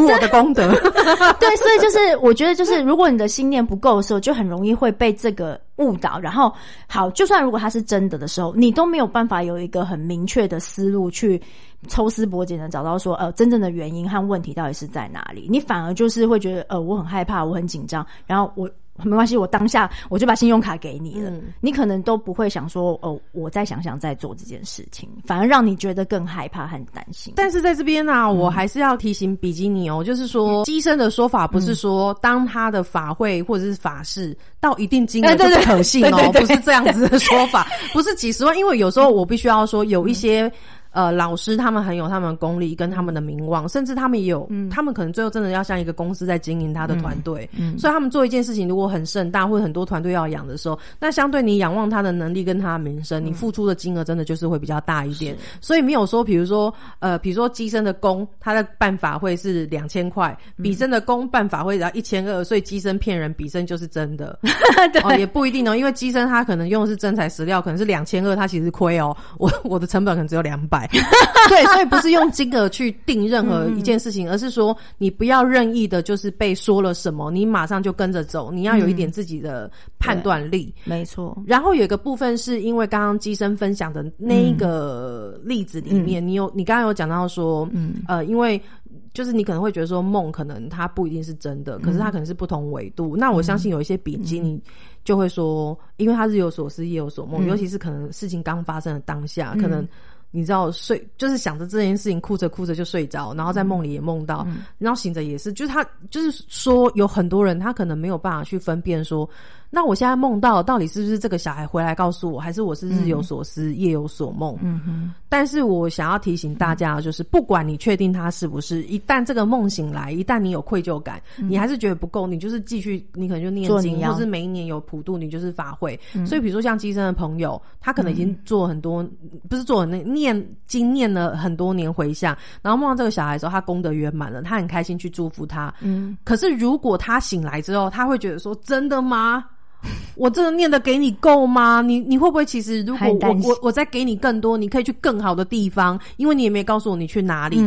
我的功德。对，所以就是我觉得，就是如果你的心念不够的时候，就很容易会被这个误导。然后，好，就算如果它是真的的时候，你都没有办法有一个很明确的思路去抽丝剥茧的找到说，呃，真正的原因和问题到底是在哪里。你反而就是会觉得，呃，我很害怕，我很紧张，然后我。没关系，我当下我就把信用卡给你了，嗯你可能都不会想说，哦，我再想想再做这件事情，反而让你觉得更害怕和担心。但是在这边呢、啊，我还是要提醒比基尼哦，就是说，机身的说法不是说当他的法会或者是法事到一定金额就可信哦，不是这样子的说法，不是几十万，因为有时候我必须要说，有一些。呃，老师他们很有他们的功力跟他们的名望，甚至他们也有，他们可能最后真的要像一个公司在经营他的团队，所以他们做一件事情如果很盛大或者很多团队要养的时候，那相对你仰望他的能力跟他的名声，你付出的金额真的就是会比较大一点。所以没有说，比如说，呃，比如说机身的工，他的办法会是两千块，比身的工办法会只要一千二，所以机身骗人，比身就是真的。哦，也不一定哦，因为机身他可能用的是真材实料，可能是两千二，他其实亏哦。我我的成本可能只有两百，对，所以不是用金额去定任何一件事情，而是说你不要任意的，就是被说了什么，你马上就跟着走，你要有一点自己的判断力。没错，然后有一个部分是因为刚刚机身分享的那一个例子里面，你有你刚刚有讲到说，嗯，呃，因为就是你可能会觉得说梦可能它不一定是真的，可是它可能是不同维度。那我相信有一些笔记你就会说，因为它日有所思夜有所梦，尤其是可能事情刚发生的当下，可能。你知道睡就是想着这件事情，哭着哭着就睡着，然后在梦里也梦到，然后醒着也是，就是他就是说有很多人他可能没有办法去分辨说。那我现在梦到到底是不是这个小孩回来告诉我，还是我是日有所思夜有所梦？嗯哼。但是我想要提醒大家，就是不管你确定他是不是，一旦这个梦醒来，一旦你有愧疚感，你还是觉得不够，你就是继续，你可能就念经，或是每一年有普渡，你就是法会。所以，比如说像机生的朋友，他可能已经做很多，不是做那念经念了很多年回向，然后梦到这个小孩的时候，他功德圆满了，他很开心去祝福他。嗯。可是如果他醒来之后，他会觉得说：“真的吗？”我这个念的给你够吗？你你会不会其实如果我我我再给你更多，你可以去更好的地方，因为你也没告诉我你去哪里。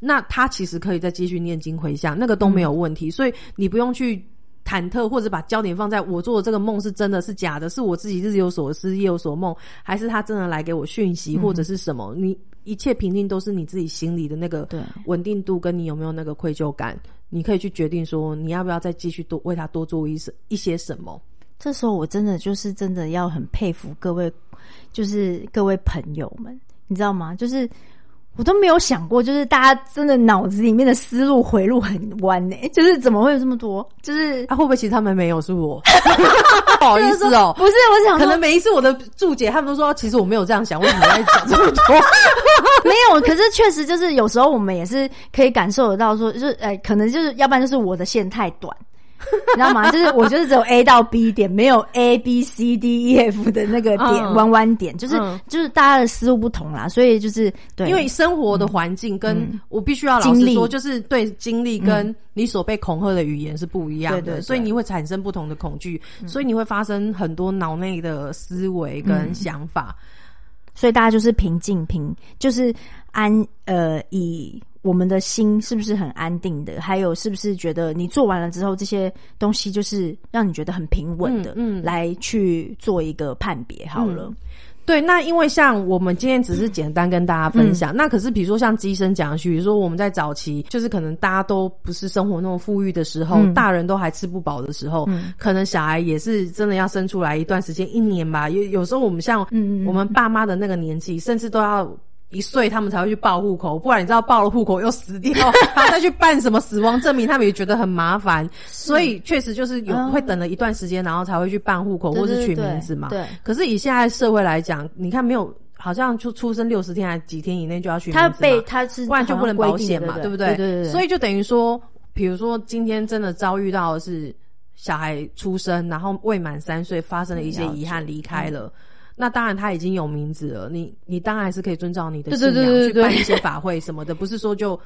那他其实可以再继续念经回向，那个都没有问题。所以你不用去忐忑，或者把焦点放在我做的这个梦是真的是假的，是我自己日有所思夜有所梦，还是他真的来给我讯息或者是什么？你一切平定都是你自己心里的那个稳定度，跟你有没有那个愧疚感，你可以去决定说你要不要再继续多为他多做一些一些什么。这时候我真的就是真的要很佩服各位，就是各位朋友们，你知道吗？就是我都没有想过，就是大家真的脑子里面的思路回路很弯呢。就是怎么会有这么多？就是啊，会不会其实他们没有是我？不好意思哦，不是，我想可能每一次我的注解，他们都说其实我没有这样想，为什么在讲这么多？没有，可是确实就是有时候我们也是可以感受得到，说就是哎，可能就是要不然就是我的线太短。你知道吗？就是我就是只有 A 到 B 点，没有 A B C D E F 的那个点弯弯点，就是就是大家的思路不同啦，所以就是对，因为生活的环境跟我必须要老实说，就是对经历跟你所被恐吓的语言是不一样的，所以你会产生不同的恐惧，所以你会发生很多脑内的思维跟想法，所以大家就是平静平，就是安呃以。我们的心是不是很安定的？还有是不是觉得你做完了之后，这些东西就是让你觉得很平稳的？嗯，来去做一个判别好了。对，那因为像我们今天只是简单跟大家分享，那可是比如说像医生讲，比如说我们在早期，就是可能大家都不是生活那么富裕的时候，大人都还吃不饱的时候，可能小孩也是真的要生出来一段时间，一年吧。有有时候我们像我们爸妈的那个年纪，甚至都要。一岁他们才会去报户口，不然你知道报了户口又死掉，然后再去办什么死亡证明，他们也觉得很麻烦。所以确实就是有会等了一段时间，然后才会去办户口或是取名字嘛。对。可是以现在社会来讲，你看没有，好像就出生六十天还几天以内就要取名字，他被他是不然就不能保险嘛，对不对？对对对。所以就等于说，比如说今天真的遭遇到的是小孩出生，然后未满三岁发生了一些遗憾离开了。那当然，他已经有名字了。你你当然还是可以遵照你的信仰去办一些法会什么的，不是说就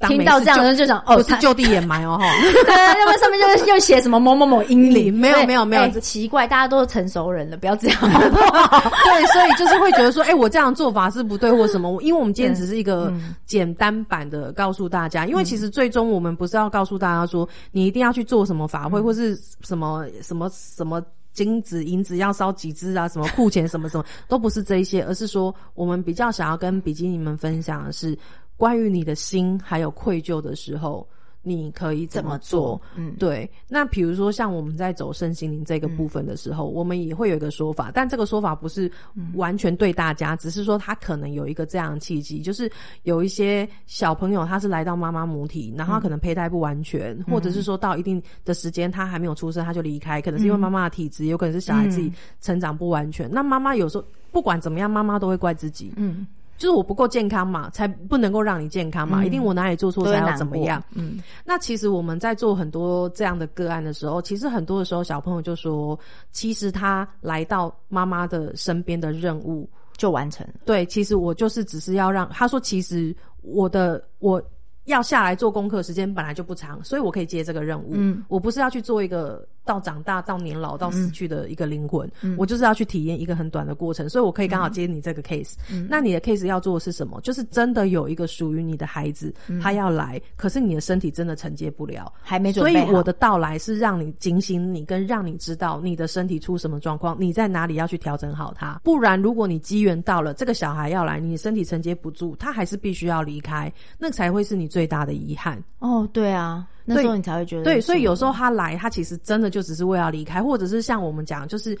听到这样的就想哦，不是就地掩埋哦哈。对，要不然上面就又写什么某某某英灵，没有没有没有，奇怪，大家都是成熟人了，不要这样。对，所以就是会觉得说，哎，我这样做法是不对或什么？因为我们今天只是一个简单版的告诉大家，因为其实最终我们不是要告诉大家说你一定要去做什么法会或是什么什么什么。金子银子要烧几支啊？什么库钱什么什么都不是这一些，而是说我们比较想要跟比基尼们分享的是关于你的心还有愧疚的时候。你可以怎么做？嗯，对。那比如说，像我们在走身心灵这个部分的时候，我们也会有一个说法，但这个说法不是完全对大家，只是说他可能有一个这样的契机，就是有一些小朋友他是来到妈妈母体，然后可能胚胎不完全，或者是说到一定的时间他还没有出生他就离开，可能是因为妈妈的体质，有可能是小孩自己成长不完全。那妈妈有时候不管怎么样，妈妈都会怪自己。嗯。就是我不够健康嘛，才不能够让你健康嘛。一定我哪里做错才要怎么样？嗯，那其实我们在做很多这样的个案的时候，其实很多的时候小朋友就说，其实他来到妈妈的身边的任务就完成。对，其实我就是只是要让他说，其实我的我。要下来做功课时间本来就不长，所以我可以接这个任务。嗯，我不是要去做一个到长大到年老到死去的一个灵魂，我就是要去体验一个很短的过程，所以我可以刚好接你这个 case。那你的 case 要做的是什么？就是真的有一个属于你的孩子，他要来，可是你的身体真的承接不了，还没准备所以我的到来是让你警醒你，跟让你知道你的身体出什么状况，你在哪里要去调整好它。不然，如果你机缘到了，这个小孩要来，你身体承接不住，他还是必须要离开，那才会是你最。最大的遗憾哦，对啊，那时候你才会觉得对，所以有时候他来，他其实真的就只是为了离开，或者是像我们讲，就是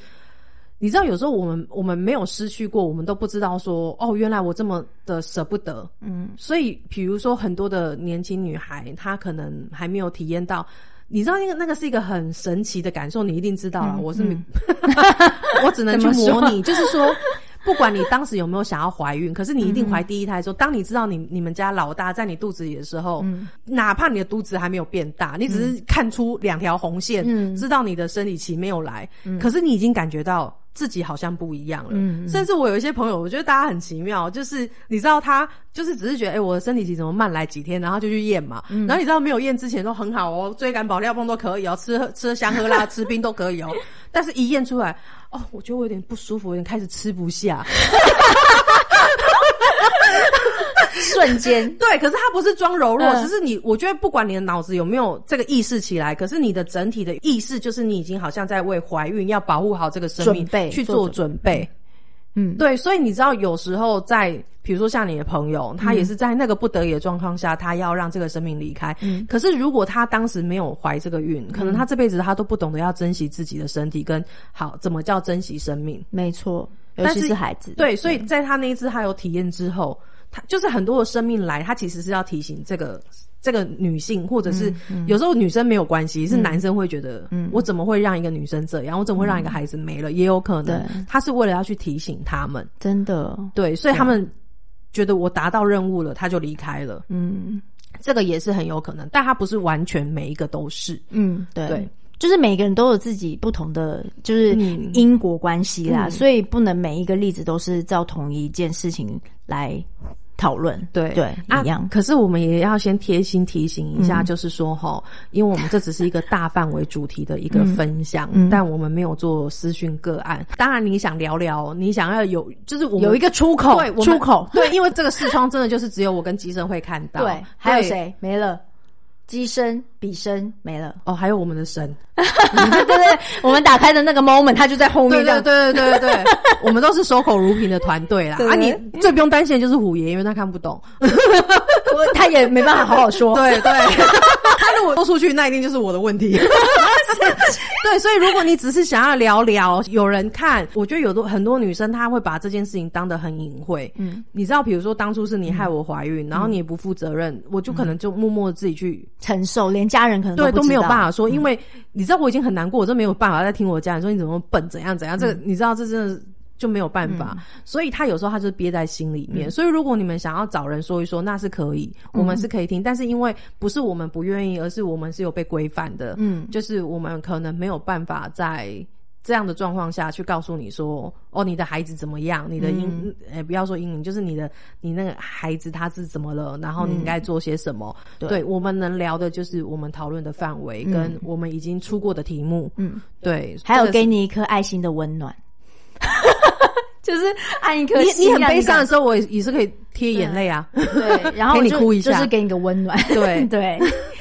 你知道，有时候我们我们没有失去过，我们都不知道说，哦，原来我这么的舍不得。嗯，所以，比如说很多的年轻女孩，她可能还没有体验到，你知道那个那个是一个很神奇的感受，你一定知道了。我是，我只能去模拟，就是说。不管你当时有没有想要怀孕，可是你一定怀第一胎的时候，当你知道你你们家老大在你肚子里的时候，哪怕你的肚子还没有变大，你只是看出两条红线，知道你的生理期没有来，可是你已经感觉到自己好像不一样了。甚至我有一些朋友，我觉得大家很奇妙，就是你知道他就是只是觉得，哎，我的身体体怎么慢来几天，然后就去验嘛，然后你知道没有验之前都很好哦，追赶保尿泵都可以哦，吃 吃香喝辣吃冰都可以哦，但是一验出来。哦，我觉得我有点不舒服，有点开始吃不下，瞬间 对，可是他不是装柔弱，只是你，我觉得不管你的脑子有没有这个意识起来，可是你的整体的意识就是你已经好像在为怀孕要保护好这个生命去做准备。嗯，对，所以你知道，有时候在比如说像你的朋友，他也是在那个不得已的状况下，他要让这个生命离开。嗯，可是如果他当时没有怀这个孕，可能他这辈子他都不懂得要珍惜自己的身体，跟好怎么叫珍惜生命。没错，尤其是孩子。对，所以在他那一次他有体验之后，他就是很多的生命来，他其实是要提醒这个。这个女性，或者是有时候女生没有关系，是男生会觉得，嗯我怎么会让一个女生这样？我怎么会让一个孩子没了？也有可能，他是为了要去提醒他们，真的，对，所以他们觉得我达到任务了，他就离开了。嗯，这个也是很有可能，但他不是完全每一个都是。嗯，对，就是每个人都有自己不同的就是因果关系啦，所以不能每一个例子都是照同一件事情来。讨论对。对一样，可是我们也要先贴心提醒一下，就是说哈，因为我们这只是一个大范围主题的一个分享，但我们没有做私讯个案。当然，你想聊聊，你想要有，就是我有一个出口，对，出口，对，因为这个视窗真的就是只有我跟吉生会看到，对，还有谁？没了？机身、笔身没了哦，还有我们的神，对对对，我们打开的那个 moment，他就在后面。对对对对对对，我们都是守口如瓶的团队啦。啊，你最不用担心的就是虎爷，因为他看不懂，他也没办法好好说。对对，他如果说出去，那一定就是我的问题。对，所以如果你只是想要聊聊，有人看，我觉得有多很多女生，她会把这件事情当得很隐晦。嗯，你知道，比如说当初是你害我怀孕，然后你也不负责任，我就可能就默默自己去。承受，连家人可能对都没有办法说，因为你知道我已经很难过，我真没有办法再听我家人说你怎么笨，怎样怎样。这个你知道，这真的就没有办法。所以他有时候他就憋在心里面。所以如果你们想要找人说一说，那是可以，我们是可以听。但是因为不是我们不愿意，而是我们是有被规范的。嗯，就是我们可能没有办法在。这样的状况下去告诉你说，哦，你的孩子怎么样？你的婴，诶，不要说婴灵，就是你的，你那个孩子他是怎么了？然后你应该做些什么？对，我们能聊的就是我们讨论的范围，跟我们已经出过的题目。嗯，对，还有给你一颗爱心的温暖。就是按一颗，你你很悲伤的时候，我也是可以贴眼泪啊。对，然后 你哭一下，就是给你个温暖。对 对，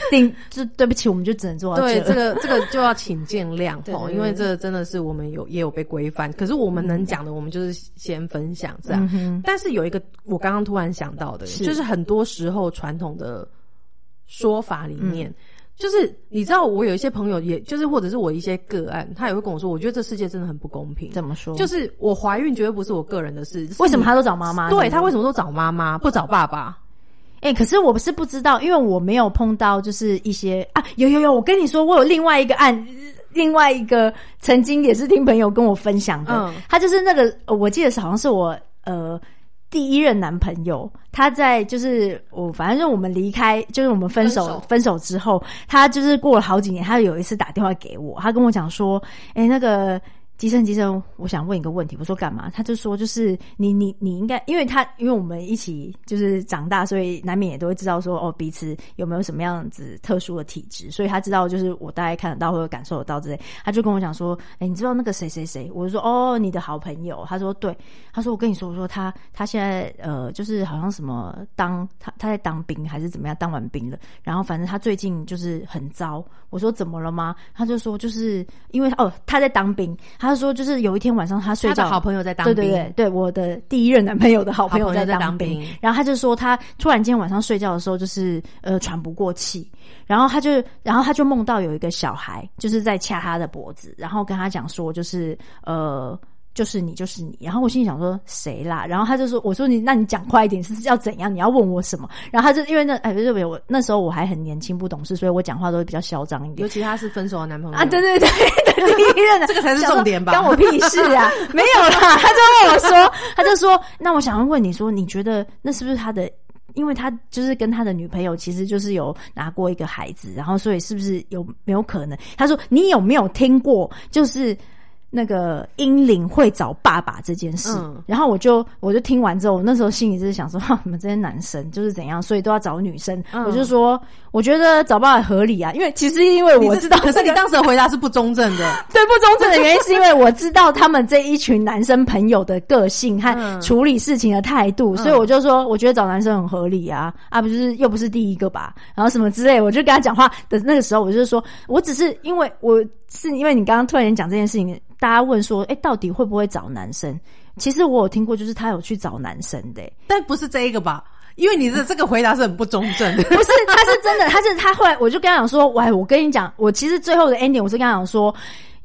定就对不起，我们就只能做到这。对，这个这个就要请见谅 哦，因为这真的是我们有也有被规范。可是我们能讲的，我们就是先分享这样。但是有一个我刚刚突然想到的，就是很多时候传统的说法里面。就是你知道，我有一些朋友，也就是或者是我一些个案，他也会跟我说，我觉得这世界真的很不公平。怎么说？就是我怀孕绝对不是我个人的事，为什么他都找妈妈？对他为什么都找妈妈，不找爸爸？哎，可是我不是不知道，因为我没有碰到，就是一些啊，有有有，我跟你说，我有另外一个案，另外一个曾经也是听朋友跟我分享的，他就是那个，我记得是好像是我呃。第一任男朋友，他在就是我，反正就我们离开，就是我们分手分手之后，他就是过了好几年，他有一次打电话给我，他跟我讲说，哎，那个。吉生，吉生，我想问一个问题。我说干嘛？他就说，就是你，你，你应该，因为他，因为我们一起就是长大，所以难免也都会知道说，哦，彼此有没有什么样子特殊的体质，所以他知道，就是我大概看得到或者感受得到之类。他就跟我讲说，哎，你知道那个谁谁谁？我就说，哦，你的好朋友。他说，对。他说，我跟你说，我说他他现在呃，就是好像什么当他他在当兵还是怎么样，当完兵了。然后反正他最近就是很糟。我说怎么了吗？他就说，就是因为哦，他在当兵。他说，就是有一天晚上他睡觉，好朋友在当兵，对对对，对我的第一任男朋友的好朋友在当兵。然后他就说，他突然间晚上睡觉的时候，就是呃喘不过气，然后他就，然后他就梦到有一个小孩，就是在掐他的脖子，然后跟他讲说，就是呃。就是你，就是你。然后我心里想说谁啦？然后他就说：“我说你，那你讲快一点，是要怎样？你要问我什么？”然后他就因为那哎，不是不是，我那时候我还很年轻不懂事，所以我讲话都会比较嚣张一点。尤其他是分手的男朋友啊，对对对，第一任的这个才是重点吧？关我屁事啊！没有啦，他就问我说，他就说：“那我想要问你说，你觉得那是不是他的？因为他就是跟他的女朋友，其实就是有拿过一个孩子，然后所以是不是有没有可能？”他说：“你有没有听过？就是。”那个英灵会找爸爸这件事，然后我就我就听完之后，我那时候心里就是想说，哈，你们这些男生就是怎样，所以都要找女生。我就说，我觉得找爸爸合理啊，因为其实因为我知道，可是你当时的回答是不中正的。对，不中正的原因是因为我知道他们这一群男生朋友的个性和处理事情的态度，所以我就说，我觉得找男生很合理啊，啊，不是又不是第一个吧，然后什么之类，我就跟他讲话的那个时候，我就是说我只是因为我是因为你刚刚突然间讲这件事情。大家问说：“哎，到底会不会找男生？”其实我有听过，就是他有去找男生的，但不是这一个吧？因为你的这个回答是很不中正的。不是，他是真的，他是他后来我就跟他讲说：“喂，我跟你讲，我其实最后的 ending，我是跟他讲说。”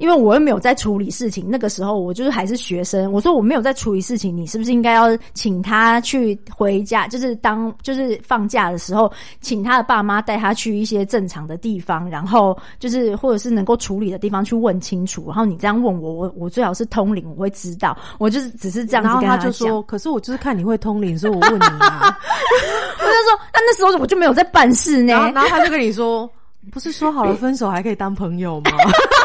因为我又没有在处理事情，那个时候我就是还是学生。我说我没有在处理事情，你是不是应该要请他去回家？就是当就是放假的时候，请他的爸妈带他去一些正常的地方，然后就是或者是能够处理的地方去问清楚。然后你这样问我，我我最好是通灵，我会知道。我就是只是这样子跟他就说，可是我就是看你会通灵，所以我问你啊。我就说，那那时候我就没有在办事呢。然后他就跟你说。不是说好了分手还可以当朋友吗？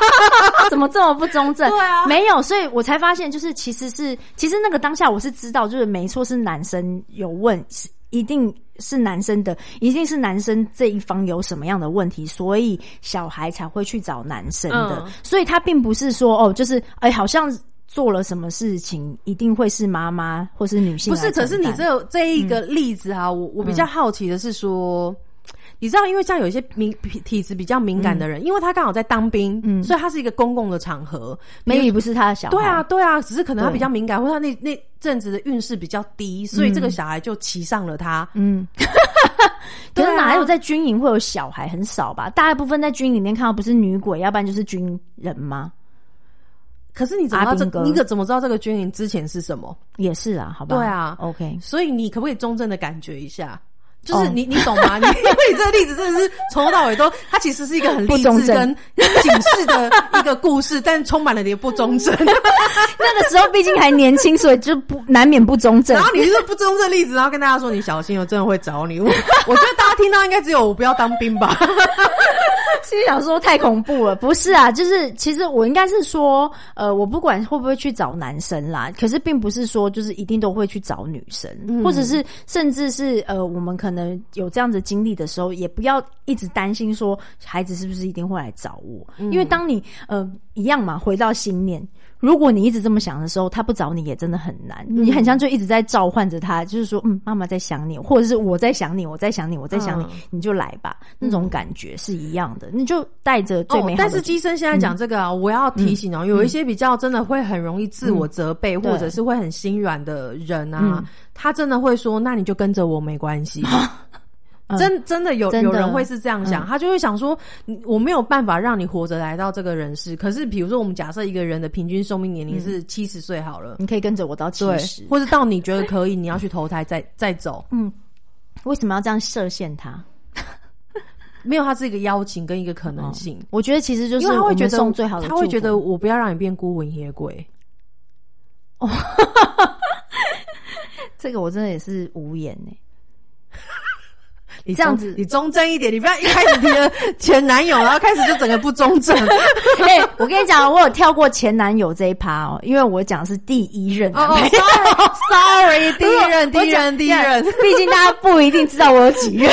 怎么这么不中正？对啊，没有，所以我才发现，就是其实是，其实那个当下我是知道，就是没错，是男生有问，是一定是男生的，一定是男生这一方有什么样的问题，所以小孩才会去找男生的。所以他并不是说哦，就是哎，好像做了什么事情，一定会是妈妈或是女性。不是，可是你这这一个例子啊，我我比较好奇的是说。你知道，因为像有一些敏 体质比较敏感的人，因为他刚好在当兵，嗯，所以他是一个公共的场合，maybe 不是他的小孩，对啊，对啊，只是可能他比较敏感，或他那那阵子的运势比较低，所以这个小孩就骑上了他，嗯，可是哪有在军营会有小孩？很少吧，大部分在军营里面看到不是女鬼，要不然就是军人吗？可是你怎么知道这？你可怎么知道这个军营之前是什么？也是啊，好吧，对啊，OK，所以你可不可以中正的感觉一下？就是你，你懂吗？你 因为你这个例子真的是从头到尾都，它其实是一个很励志跟警示的一个故事，但充满了点不忠贞。那个时候毕竟还年轻，所以就不难免不忠贞。然后你是不忠贞例子，然后跟大家说你小心，我真的会找你。我 我觉得大家听到应该只有我不要当兵吧。心想说太恐怖了，不是啊？就是其实我应该是说，呃，我不管会不会去找男生啦，可是并不是说就是一定都会去找女生，或者是甚至是呃，我们可能有这样子经历的时候，也不要一直担心说孩子是不是一定会来找我，因为当你呃一样嘛，回到信念。如果你一直这么想的时候，他不找你也真的很难。你很像就一直在召唤着他，就是说，嗯，妈妈在想你，或者是我在想你，我在想你，我在想你，你就来吧。那种感觉是一样的，你就带着最美好的。但是机生现在讲这个啊，我要提醒哦，有一些比较真的会很容易自我责备，或者是会很心软的人啊，他真的会说，那你就跟着我没关系。真真的有有人会是这样想，他就会想说，我没有办法让你活着来到这个人世。可是，比如说，我们假设一个人的平均寿命年龄是七十岁好了，你可以跟着我到七十，或者到你觉得可以，你要去投胎再再走。嗯，为什么要这样设限？他 没有，他是一个邀请跟一个可能性。我觉得其实就是他会觉得送最好的，他会觉得我不要让你变孤魂野鬼。哦，这个我真的也是无言呢。你这样子，你忠贞一点，你不要一开始提了 前男友，然后开始就整个不忠贞。哎，我跟你讲，我有跳过前男友这一趴哦，因为我讲的是第一任。哦，sorry，sorry，第一任，第一任，第一任。毕竟大家不一定知道我有几任。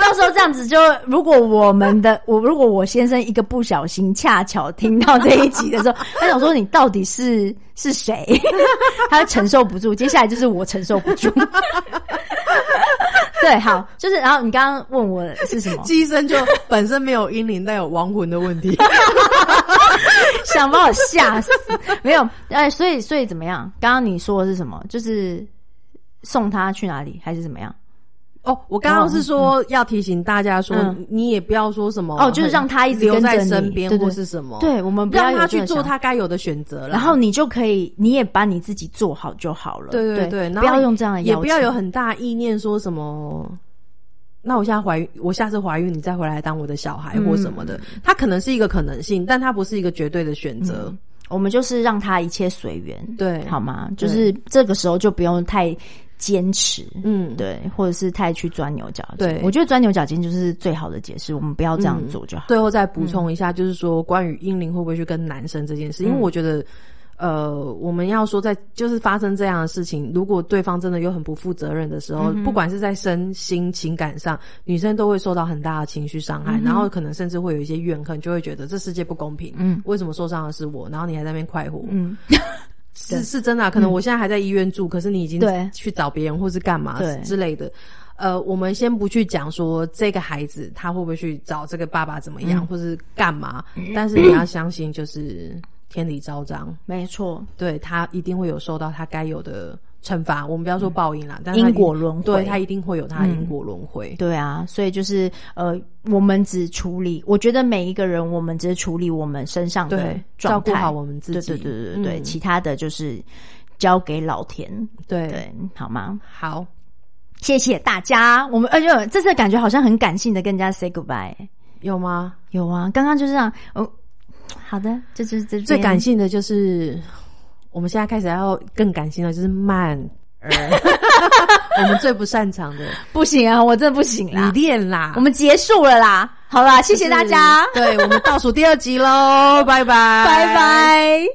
到时候这样子，就如果我们的我，如果我先生一个不小心恰巧听到这一集的时候，他想说你到底是是谁？他承受不住，接下来就是我承受不住。对，好，就是然后你刚刚问我是什么？机身就本身没有阴灵，但有亡魂的问题，想把我吓死。没有，哎，所以所以怎么样？刚刚你说的是什么？就是送他去哪里，还是怎么样？哦，我刚刚是说要提醒大家说，嗯。你也不要说什么哦就是让他一直留在身边或是什么，对，我们不要让他去做他该有的选择啦。然后你就可以，你也把你自己做好就好了。对对对，不要用这样的也不要有很大意念说什么。那我现在怀孕，我下次怀孕，你再回来当我的小孩或什么的，它可能是一个可能性，但它不是一个绝对的选择。我们就是让他一切随缘，对。好吗？就是这个时候就不用太坚持，嗯，对，或者是太去钻牛角尖。对。我觉得钻牛角尖就是最好的解释，我们不要这样做就好。最后再补充一下，就是说关于英灵会不会去跟男生这件事，因为我觉得。呃，我们要说在就是发生这样的事情，如果对方真的有很不负责任的时候，不管是在身心情感上，女生都会受到很大的情绪伤害，然后可能甚至会有一些怨恨，就会觉得这世界不公平，嗯，为什么受伤的是我，然后你还在那边快活，嗯，是是真的啊、可能我现在还在医院住，可是你已经对。去找别人或是干嘛对。之类的。呃，我们先不去讲说这个孩子他会不会去找这个爸爸怎么样，或是干嘛，但是你要相信，就是天理昭彰，没错，对他一定会有受到他该有的惩罚。我们不要说报应啦，因果轮回。对他一定会有他的因果轮回。对啊，所以就是呃，我们只处理，我觉得每一个人，我们只处理我们身上的对状态，照顾好我们自己。对对对对对，嗯。其他的就是交给老天，对。对，好吗？好，谢谢大家，我们而且这次感觉好像很感性的跟人家 say goodbye，有吗？有啊，刚刚就是这样，哦，好的，这就是这最感性的就是我们现在开始要更感性的就是慢 我们最不擅长的。不行啊我真的不行啦。练啦。我们结束了啦。好啦谢谢大家。对我们倒数第二集喽 拜拜。拜拜。